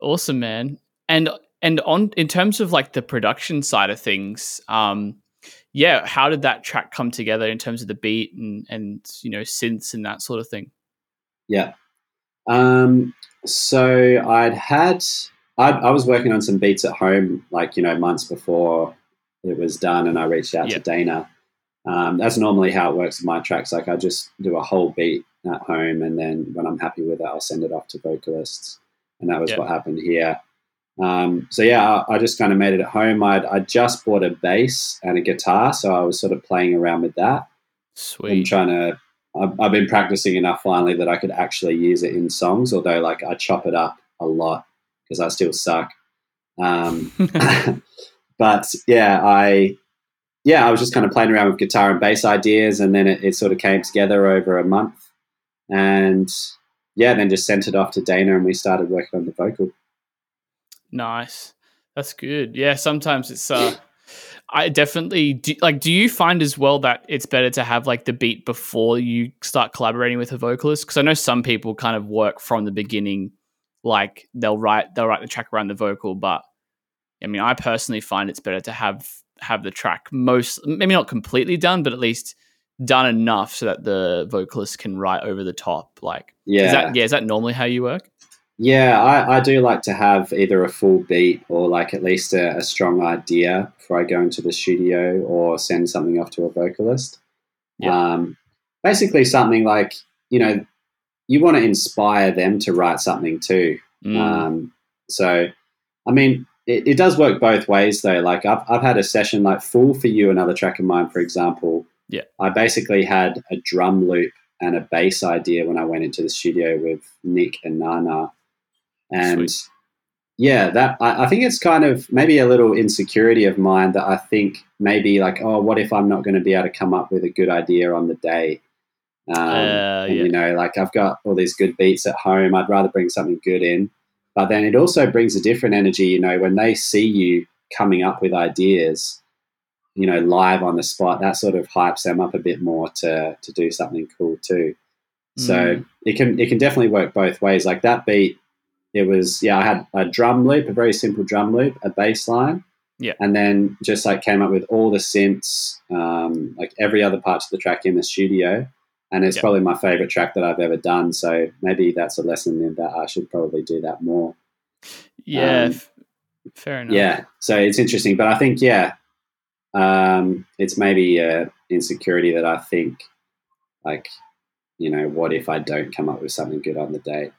awesome, man. And and on in terms of like the production side of things, um, yeah, how did that track come together in terms of the beat and and you know synths and that sort of thing? Yeah. Um, so I'd had I, I was working on some beats at home, like you know, months before it was done, and I reached out Yeah. to Dana. Um, that's normally how it works with my tracks. Like I just do a whole beat at home, and then when I'm happy with it, I'll send it off to vocalists, and that was Yeah. what happened here. Um, so yeah, I, I just kind of made it at home. I'd, I just bought a bass and a guitar, so I was sort of playing around with that Sweet. and trying to. I've, I've been practicing enough finally that I could actually use it in songs. Although, like, I chop it up a lot because I still suck. Um, <laughs> <laughs> but yeah, I yeah, I was just kind of playing around with guitar and bass ideas, and then it, it sort of came together over a month, and yeah, then just sent it off to Dana, and we started working on the vocal. Nice. That's good. Yeah, sometimes it's uh I definitely do, like do you find as well that it's better to have like the beat before you start collaborating with a vocalist because I know some people kind of work from the beginning like they'll write they'll write the track around the vocal but I mean I personally find it's better to have have the track most maybe not completely done but at least done enough so that the vocalist can write over the top like Yeah, is that yeah is that normally how you work Yeah, I, I do like to have either a full beat or like at least a, a strong idea before I go into the studio or send something off to a vocalist. Yeah. Um, basically, something like, you know, you want to inspire them to write something too. Mm, Um, so, I mean, it, it does work both ways though. Like, I've, I've had a session like Fool for You, another track of mine, for example. Yeah. I basically had a drum loop and a bass idea when I went into the studio with Nick and Nana. And Sweet. yeah, that I, I think it's kind of maybe a little insecurity of mine that I think maybe like, oh, what if I'm not going to be able to come up with a good idea on the day? Um, Uh, and, yeah. You know, like I've got all these good beats at home. I'd rather bring something good in. But then it also brings a different energy, you know, when they see you coming up with ideas, you know, live on the spot, that sort of hypes them up a bit more to to do something cool too. So Mm. it can it can definitely work both ways. Like that beat, it was yeah, I had a drum loop, a very simple drum loop, a bass line, Yeah. and then just like came up with all the synths, um, like every other part of the track in the studio, and it's Yeah. probably my favorite track that I've ever done. So maybe that's a lesson in that I should probably do that more. yeah um, f- fair enough Yeah, so it's interesting, but I think yeah, um, it's maybe a insecurity that I think, like, you know, what if I don't come up with something good on the day?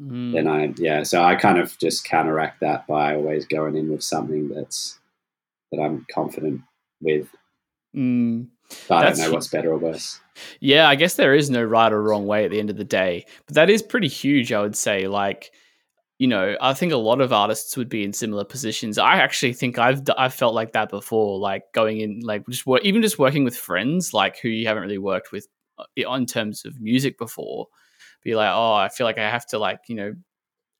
Mm. Then I yeah, so I kind of just counteract that by always going in with something that's that I'm confident with. Mm. But I That's don't know what's better or worse. Yeah, I guess there is no right or wrong way at the end of the day, but that is pretty huge, I would say. Like, you know, I think a lot of artists would be in similar positions. I actually think I've I've felt like that before, like going in, like just work, even just working with friends, like who you haven't really worked with on terms of music before. Be like, oh, I feel like I have to like, you know,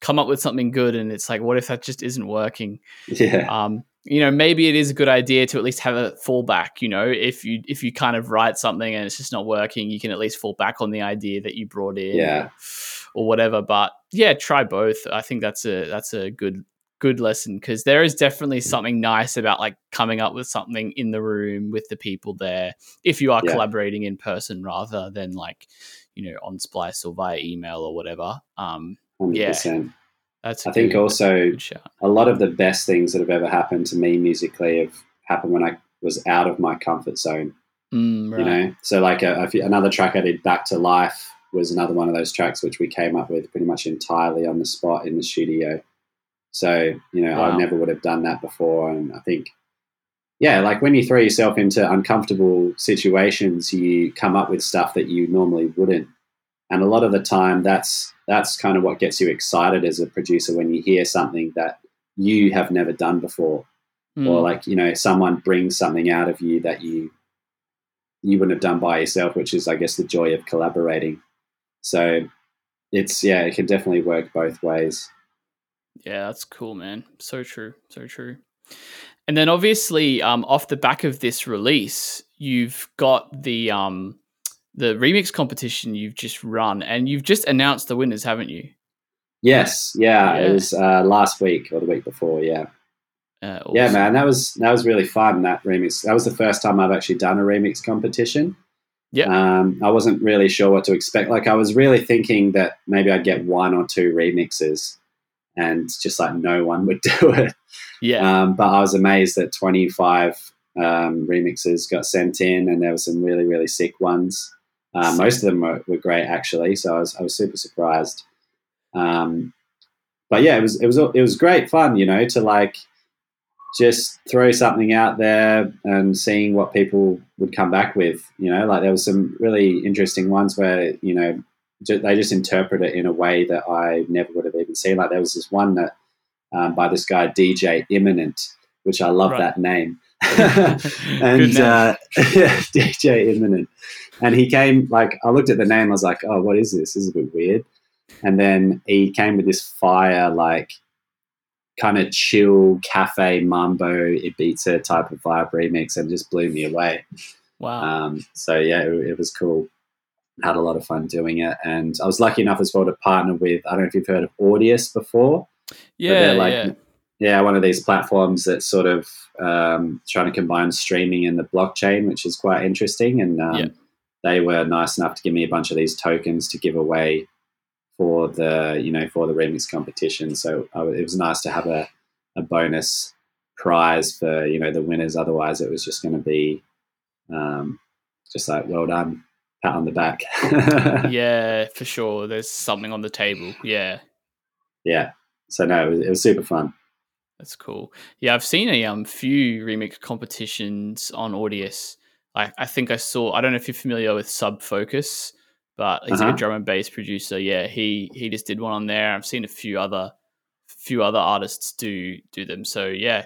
come up with something good, and it's like, what if that just isn't working? <laughs> Yeah, um, you know, maybe it is a good idea to at least have a fallback. You know, if you if you kind of write something and it's just not working, you can at least fall back on the idea that you brought in, Yeah. or, or whatever. But yeah, try both. I think that's a that's a good good lesson because there is definitely something nice about like coming up with something in the room with the people there if you are Yeah. collaborating in person rather than like you know on Splice or via email or whatever. Um, hundred yeah. That's I think good- also a lot of the best things that have ever happened to me musically have happened when I was out of my comfort zone. Mm, right. you know so like a, a few- another track i did back to life was another one of those tracks which we came up with pretty much entirely on the spot in the studio so you know Wow. i never would have done that before and i think yeah like when you throw yourself into uncomfortable situations you come up with stuff that you normally wouldn't and a lot of the time that's that's kind of what gets you excited as a producer when you hear something that you have never done before Mm. or like you know someone brings something out of you that you you wouldn't have done by yourself which is i guess the joy of collaborating so it's yeah it can definitely work both ways Yeah, that's cool, man. So true. So true. And then obviously, um, off the back of this release, you've got the um the remix competition you've just run and you've just announced the winners, haven't you? yes yeah, Yeah. it was uh, last week or the week before yeah Uh, yeah man that was that was really fun that remix that was the first time i've actually done a remix competition Yeah. Um, I wasn't really sure what to expect. Like I was really thinking that maybe I'd get one or two remixes, and just like no one would <laughs> do it. Yeah. Um, but I was amazed that 25 um, remixes got sent in, and there were some really really sick ones. Uh, most of them were, were great actually, so I was I was super surprised. Um, but yeah, it was it was it was great fun, you know, to like just throw something out there and seeing what people would come back with. You know, like there was some really interesting ones where you know they just interpret it in a way that I never would have even seen. Like there was this one that um, by this guy DJ Imminent, which I love Right. that name. <laughs> And uh, <laughs> DJ Imminent, and he came like I looked at the name, I was like, oh, what is this? This is a bit weird. And then he came with this fire like kind of chill cafe mambo Ibiza type of vibe remix and just blew me away. wow. Um, so yeah, it, it was cool. Had a lot of fun doing it, and I was lucky enough as well to partner with. I don't know if you've heard of Audius before. yeah. they're like yeah. Yeah, one of these platforms that's sort of um, trying to combine streaming and the blockchain, which is quite interesting. And um, Yeah. they were nice enough to give me a bunch of these tokens to give away for the you know for the remix competition. So I, it was nice to have a, a bonus prize for you know the winners. Otherwise, it was just going to be um, just like well done, pat on the back. <laughs> yeah, for sure. There's something on the table. Yeah. yeah. So no, it was, it was super fun. That's cool. Yeah, I've seen a um few remix competitions on Audius. I, I think I saw. I don't know if you're familiar with Sub Focus, but he's Uh-huh. a drum and bass producer. Yeah, he he just did one on there. I've seen a few other few other artists do do them. So yeah,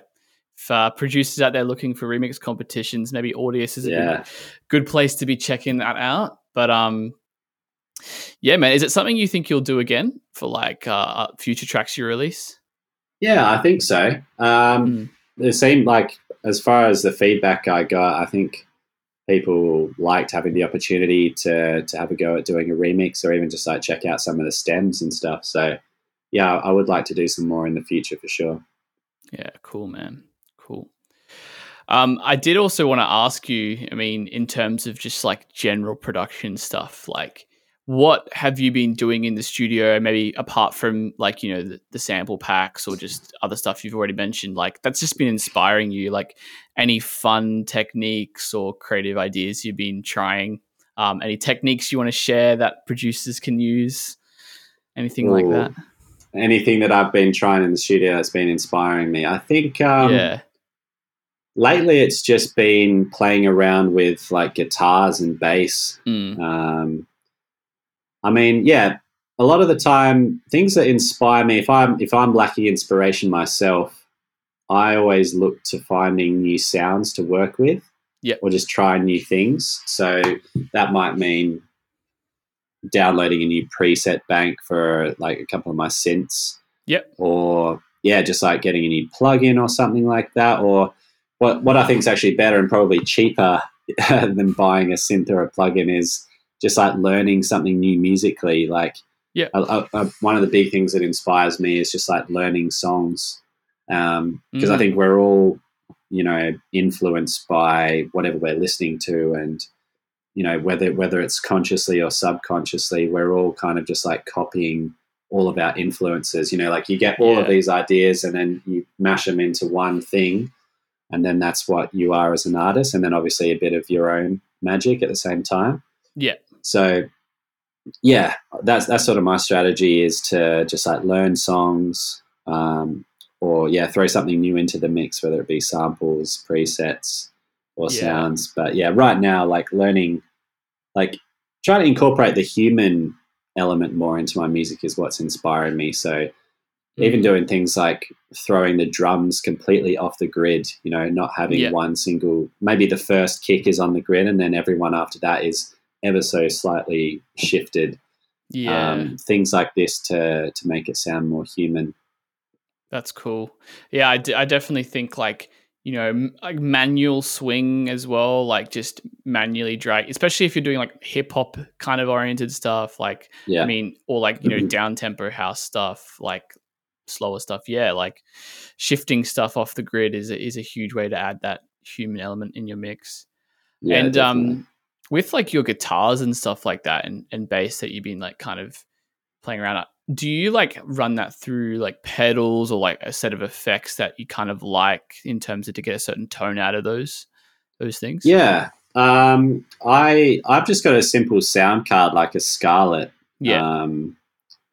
if uh, producers out there looking for remix competitions, maybe Audius is a Yeah. good, good place to be checking that out. But um, yeah, man, is it something you think you'll do again for like uh, future tracks you release? Yeah, I think so. Um, Mm. It seemed like, as far as the feedback I got, I think people liked having the opportunity to to have a go at doing a remix or even just like check out some of the stems and stuff. So, yeah, I would like to do some more in the future for sure. Yeah, cool, man. Cool. Um, I did also want to ask you, I mean, in terms of just like general production stuff, like what have you been doing in the studio, maybe apart from like, you know, the, the sample packs or just other stuff you've already mentioned? Like, that's just been inspiring you. Like, any fun techniques or creative ideas you've been trying? Um, any techniques you want to share that producers can use? Anything like that? Anything that I've been trying in the studio has been inspiring me. I think um, yeah. lately it's just been playing around with like guitars and bass Mm. Um, I mean, yeah, a lot of the time, things that inspire me. If I'm if I'm lacking inspiration myself, I always look to finding new sounds to work with, Yep. or just try new things. So that might mean downloading a new preset bank for like a couple of my synths, Yep. or yeah, just like getting a new plugin or something like that, or what what I think is actually better and probably cheaper <laughs> than buying a synth or a plugin is just like learning something new musically. Like, Yeah. one of the big things that inspires me is just like learning songs, because I Mm. think we're all, you know, influenced by whatever we're listening to, and you know whether whether it's consciously or subconsciously, we're all kind of just like copying all of our influences. You know, like you get all of these ideas and then you mash them into one thing, and then that's what you are as an artist, and then obviously a bit of your own magic at the same time. Yeah. So, yeah, that's that's sort of my strategy is to just like learn songs, um, or yeah, throw something new into the mix, whether it be samples, presets, or Yeah. sounds. But yeah, right now, like learning, like trying to incorporate the human element more into my music is what's inspiring me. So even Mm. doing things like throwing the drums completely off the grid, you know, not having Yeah. one single, maybe the first kick is on the grid and then everyone after that is ever so slightly shifted. Yeah. Um, things like this to, to make it sound more human. That's cool. Yeah, I, d- I definitely think like you know m- like manual swing as well, like just manually drag, especially if you're doing like hip hop kind of oriented stuff. Like Yeah. I mean, or like you know Mhm. down tempo house stuff, like slower stuff. Yeah, like shifting stuff off the grid is a, is a huge way to add that human element in your mix. yeah, and definitely. um, with like your guitars and stuff like that and, and bass that you've been like kind of playing around at, do you like run that through like pedals or like a set of effects that you kind of like in terms of to get a certain tone out of those those things? Yeah. Um, I I've just got a simple sound card like a Scarlett. Yeah. Um,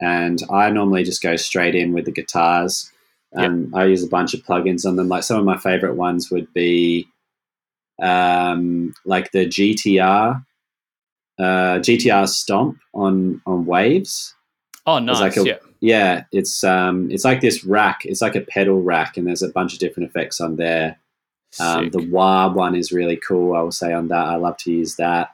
and I normally just go straight in with the guitars. Um, I use a bunch of plugins on them. Like some of my favorite ones would be um, like the GTR uh, GTR Stomp on on Waves. Oh, nice. like a- yeah. Yeah, it's um, it's like this rack. It's like a pedal rack, and there's a bunch of different effects on there. Um, the wah one is really cool. I will say on that. I love to use that.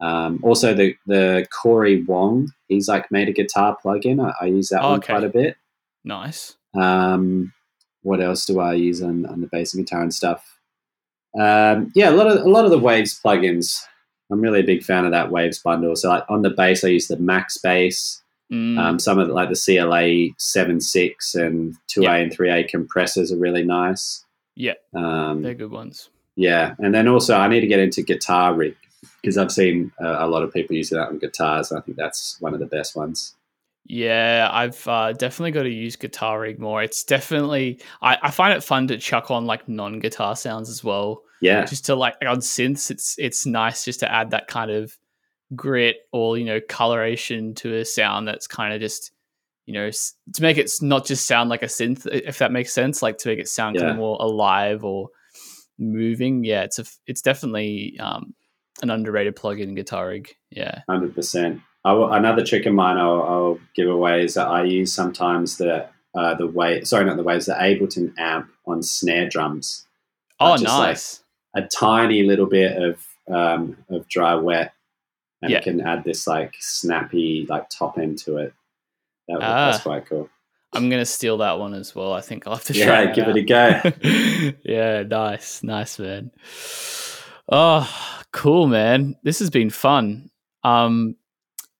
Um, also, the the Cory Wong, he's like made a guitar plugin. I, I use that Oh, one okay. quite a bit. nice. Um, what else do I use on, on the bass and guitar and stuff? Um, yeah, a lot of a lot of the Waves plugins. I'm really a big fan of that Waves bundle. So like on the bass, I use the MaxxBass. Mm, Um, some of the, like the CLA 7.6 and 2A Yeah. and 3A compressors are really nice. yeah, Um, they're good ones. yeah, and then also I need to get into guitar rig because I've seen uh, a lot of people using that on guitars. And I think that's one of the best ones. Yeah, I've uh, definitely got to use Guitar Rig more. It's definitely I, I find it fun to chuck on like non-guitar sounds as well. Yeah, Just to like on synths, it's it's nice just to add that kind of grit or you know coloration to a sound that's kind of just you know to make it not just sound like a synth if that makes sense like to make it sound kind of more alive or moving. Yeah it's a it's definitely um an underrated plugin in guitar rig. Yeah. Hundred percent. Another trick of mine I'll, I'll give away is that I use sometimes the uh, the wave sorry not the waves the Ableton amp on snare drums. oh just like- nice a tiny little bit of um, of dry wet, and Yeah. it can add this like snappy like top end to it. That, Ah. That's quite cool. i'm gonna steal that one as well i think i'll have to try Yeah, that give out. it a go. <laughs> yeah, nice, nice, man. Oh, cool, man. This has been fun. Um,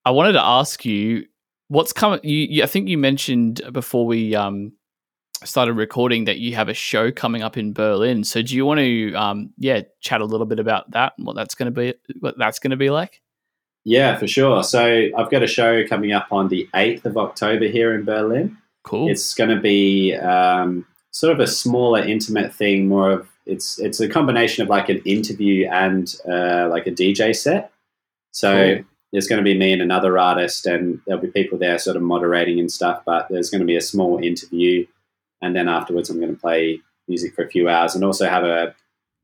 I wanted to ask you what's coming. You, you, I think you mentioned before we um started recording that you have a show coming up in Berlin. So, do you want to um yeah chat a little bit about that and what that's going to be? What that's going to be like? Yeah, for sure. So I've got a show coming up on the eighth of October here in Berlin. Cool. It's going to be um, sort of a smaller, intimate thing. More of it's it's a combination of like an interview and uh, like a DJ set. So Cool. there's going to be me and another artist, and there'll be people there sort of moderating and stuff. But there's going to be a small interview, and then afterwards, I'm going to play music for a few hours, and also have a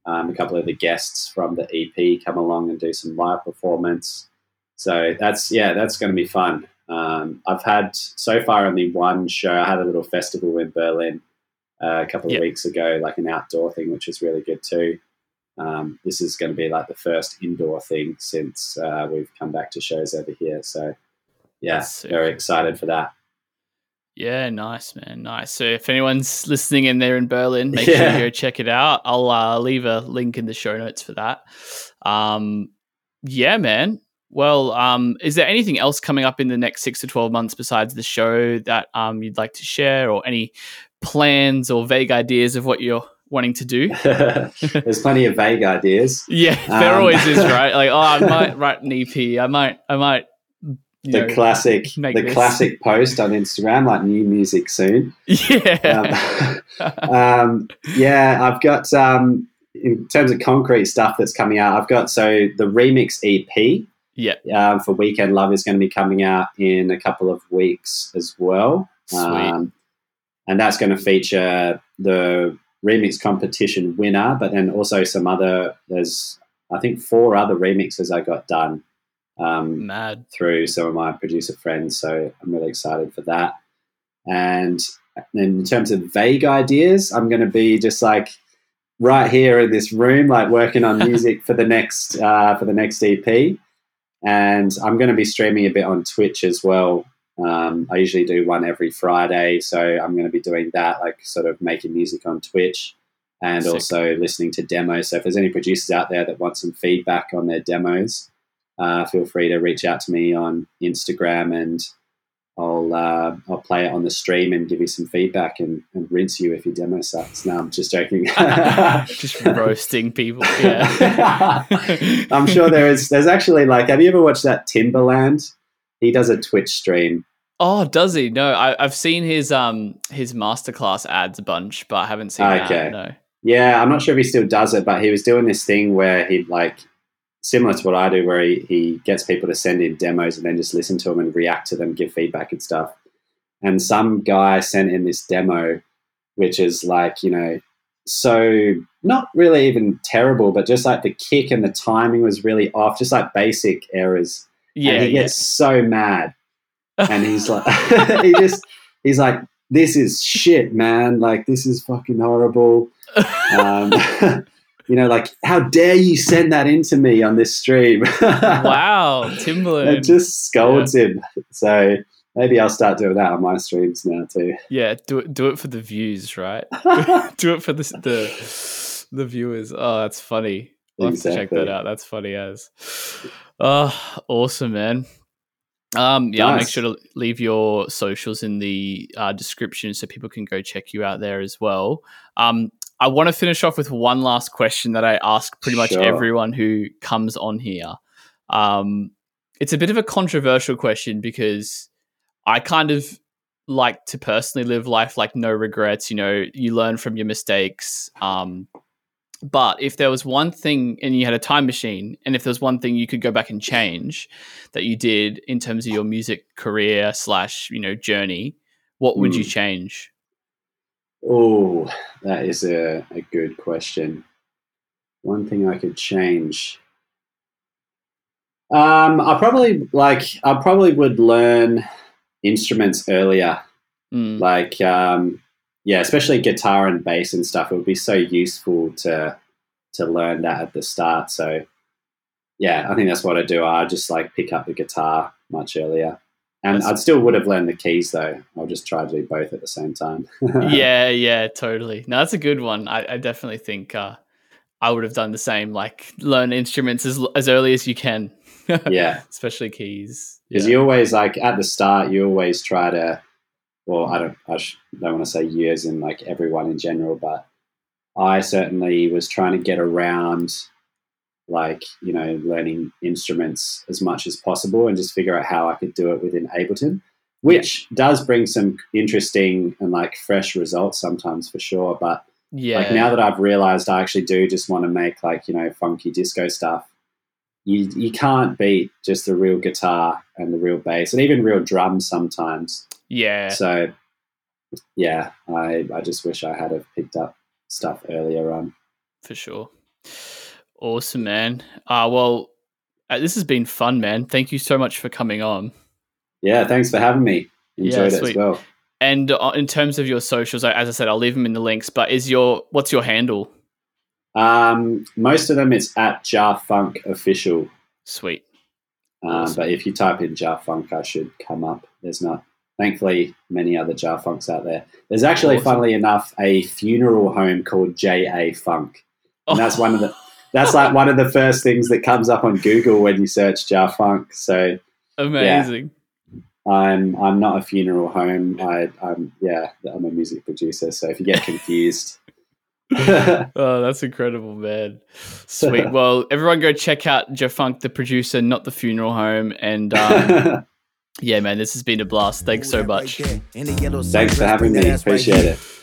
um, a couple of the guests from the EP come along and do some live performance. So that's yeah, that's going to be fun. Um, I've had so far only one show. I had a little festival in Berlin uh, a couple of Yeah. weeks ago, like an outdoor thing, which was really good too. Um, this is going to be like the first indoor thing since uh, we've come back to shows over here. So yeah, very excited for that. Yeah, nice, man. Nice. So if anyone's listening and they're in Berlin, make sure you go check it out. I'll uh, leave a link in the show notes for that. Um, yeah, man. Well, um, is there anything else coming up in the next six to 12 months besides the show that um, you'd like to share or any plans or vague ideas of what you're wanting to do? <laughs> There's plenty of vague ideas. Yeah, <laughs> there Um, always is, <laughs> right? Like, oh, I might write an EP. I might, I might, The know, classic, the this. classic post on Instagram, like new music soon. yeah. Um, <laughs> um, yeah, I've got um, in terms of concrete stuff that's coming out. I've got so the remix EP yeah. um, for Weekend Love is going to be coming out in a couple of weeks as well. Sweet. Um, and that's going to feature the remix competition winner, but then also some other. There's I think four other remixes I got done um, Mad. through some of my producer friends. So I'm really excited for that. And in terms of vague ideas, I'm going to be just like right here in this room, like working on <laughs> music for the next uh, for the next EP. And I'm going to be streaming a bit on Twitch as well. Um, I usually do one every Friday, so I'm going to be doing that, like sort of making music on Twitch and Sick. also listening to demos. So if there's any producers out there that want some feedback on their demos, uh, feel free to reach out to me on Instagram and I'll uh, I'll play it on the stream and give you some feedback and, and rinse you if your demo sucks. No, I'm just joking. <laughs> <laughs> just roasting people. Yeah. <laughs> I'm sure there is. There's actually like, have you ever watched that Timbaland? He does a Twitch stream. Oh, does he? No, I, have seen his um his masterclass ads a bunch, but I haven't seen okay. that. No. Yeah, I'm not sure if he still does it, but he was doing this thing where he'd like similar to what I do, where he, he gets people to send in demos and then just listen to them and react to them, give feedback and stuff. And some guy sent in this demo, which is like, you know, so not really even terrible, but just like the kick and the timing was really off, just like basic errors. Yeah. And he gets so mad. <laughs> And he's like, <laughs> he just, he's like, this is shit, man. Like, this is fucking horrible. <laughs> Um, you know, like, how dare you send that into me on this stream? <laughs> wow, Timbaland. It just scolds yeah. him. So maybe I'll start doing that on my streams now too. Yeah, do it. Do it for the views, right? <laughs> do it for the, the the viewers. Oh, that's funny. I'll exactly. have to check that out. That's funny as. Oh, awesome, man. Um, yeah, nice. I'll make sure to leave your socials in the uh, description so people can go check you out there as well. Um, I want to finish off with one last question that I ask pretty much sure. everyone who comes on here. Um, it's a bit of a controversial question because I kind of like to personally live life like no regrets. You know, you learn from your mistakes. Um, but if there was one thing and you had a time machine, and if there was one thing you could go back and change that you did in terms of your music career slash you know journey, what would mm. you hmm. change? Oh, that is a, a good question. One thing I could change. Um, I probably like I probably would learn instruments earlier. Mm. Like um, yeah, especially guitar and bass and stuff. It would be so useful to to learn that at the start. So yeah, I think that's what I do. I just like pick up the guitar much earlier. And I still would have learned the keys though. I'll just try to do both at the same time. <laughs> yeah, yeah, totally. No, that's a good one. I, I definitely think uh, I would have done the same. Like learn instruments as as early as you can. <laughs> yeah, especially keys. Because yeah. you always like at the start, you always try to. Well, I don't. I don't want to say years in like everyone in general, but I certainly was trying to get around like you know learning instruments as much as possible and just figure out how I could do it within Ableton, which does bring some interesting and like fresh results sometimes for sure. But yeah, like now that I've realized I actually do just want to make like you know funky disco stuff. You you can't beat just the real guitar and the real bass and even real drums sometimes. Yeah. So yeah, I I just wish I had have picked up stuff earlier on. For sure. Awesome, man. Uh, well, uh, this has been fun, man. Thank you so much for coming on. Yeah, thanks for having me. Enjoyed yeah, it as well. And uh, in terms of your socials, as I said, I'll leave them in the links. But is your what's your handle? Um, most of them it's at Jafunk Official. Sweet. Um, awesome. But if you type in Jafunk, I should come up. There's not, thankfully, many other Jafunks out there. There's actually, awesome. funnily enough, a funeral home called J A Funk, and oh. <laughs> that's one of the that's like one of the first things that comes up on Google when you search Jafunk. So amazing. Yeah, I'm I'm not a funeral home. I, I'm yeah, I'm a music producer. So if you get confused. <laughs> oh, that's incredible, man. Sweet. <laughs> Well, everyone go check out Jafunk, the producer, not the funeral home. And um, <laughs> yeah, man, this has been a blast. Thanks so much. Thanks for having me. Appreciate it.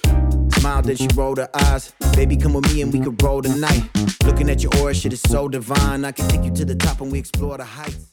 Smile, then she rolled her eyes. Baby, come with me and we could roll tonight. Looking at your aura, shit is so divine. I can take you to the top and we explore the heights.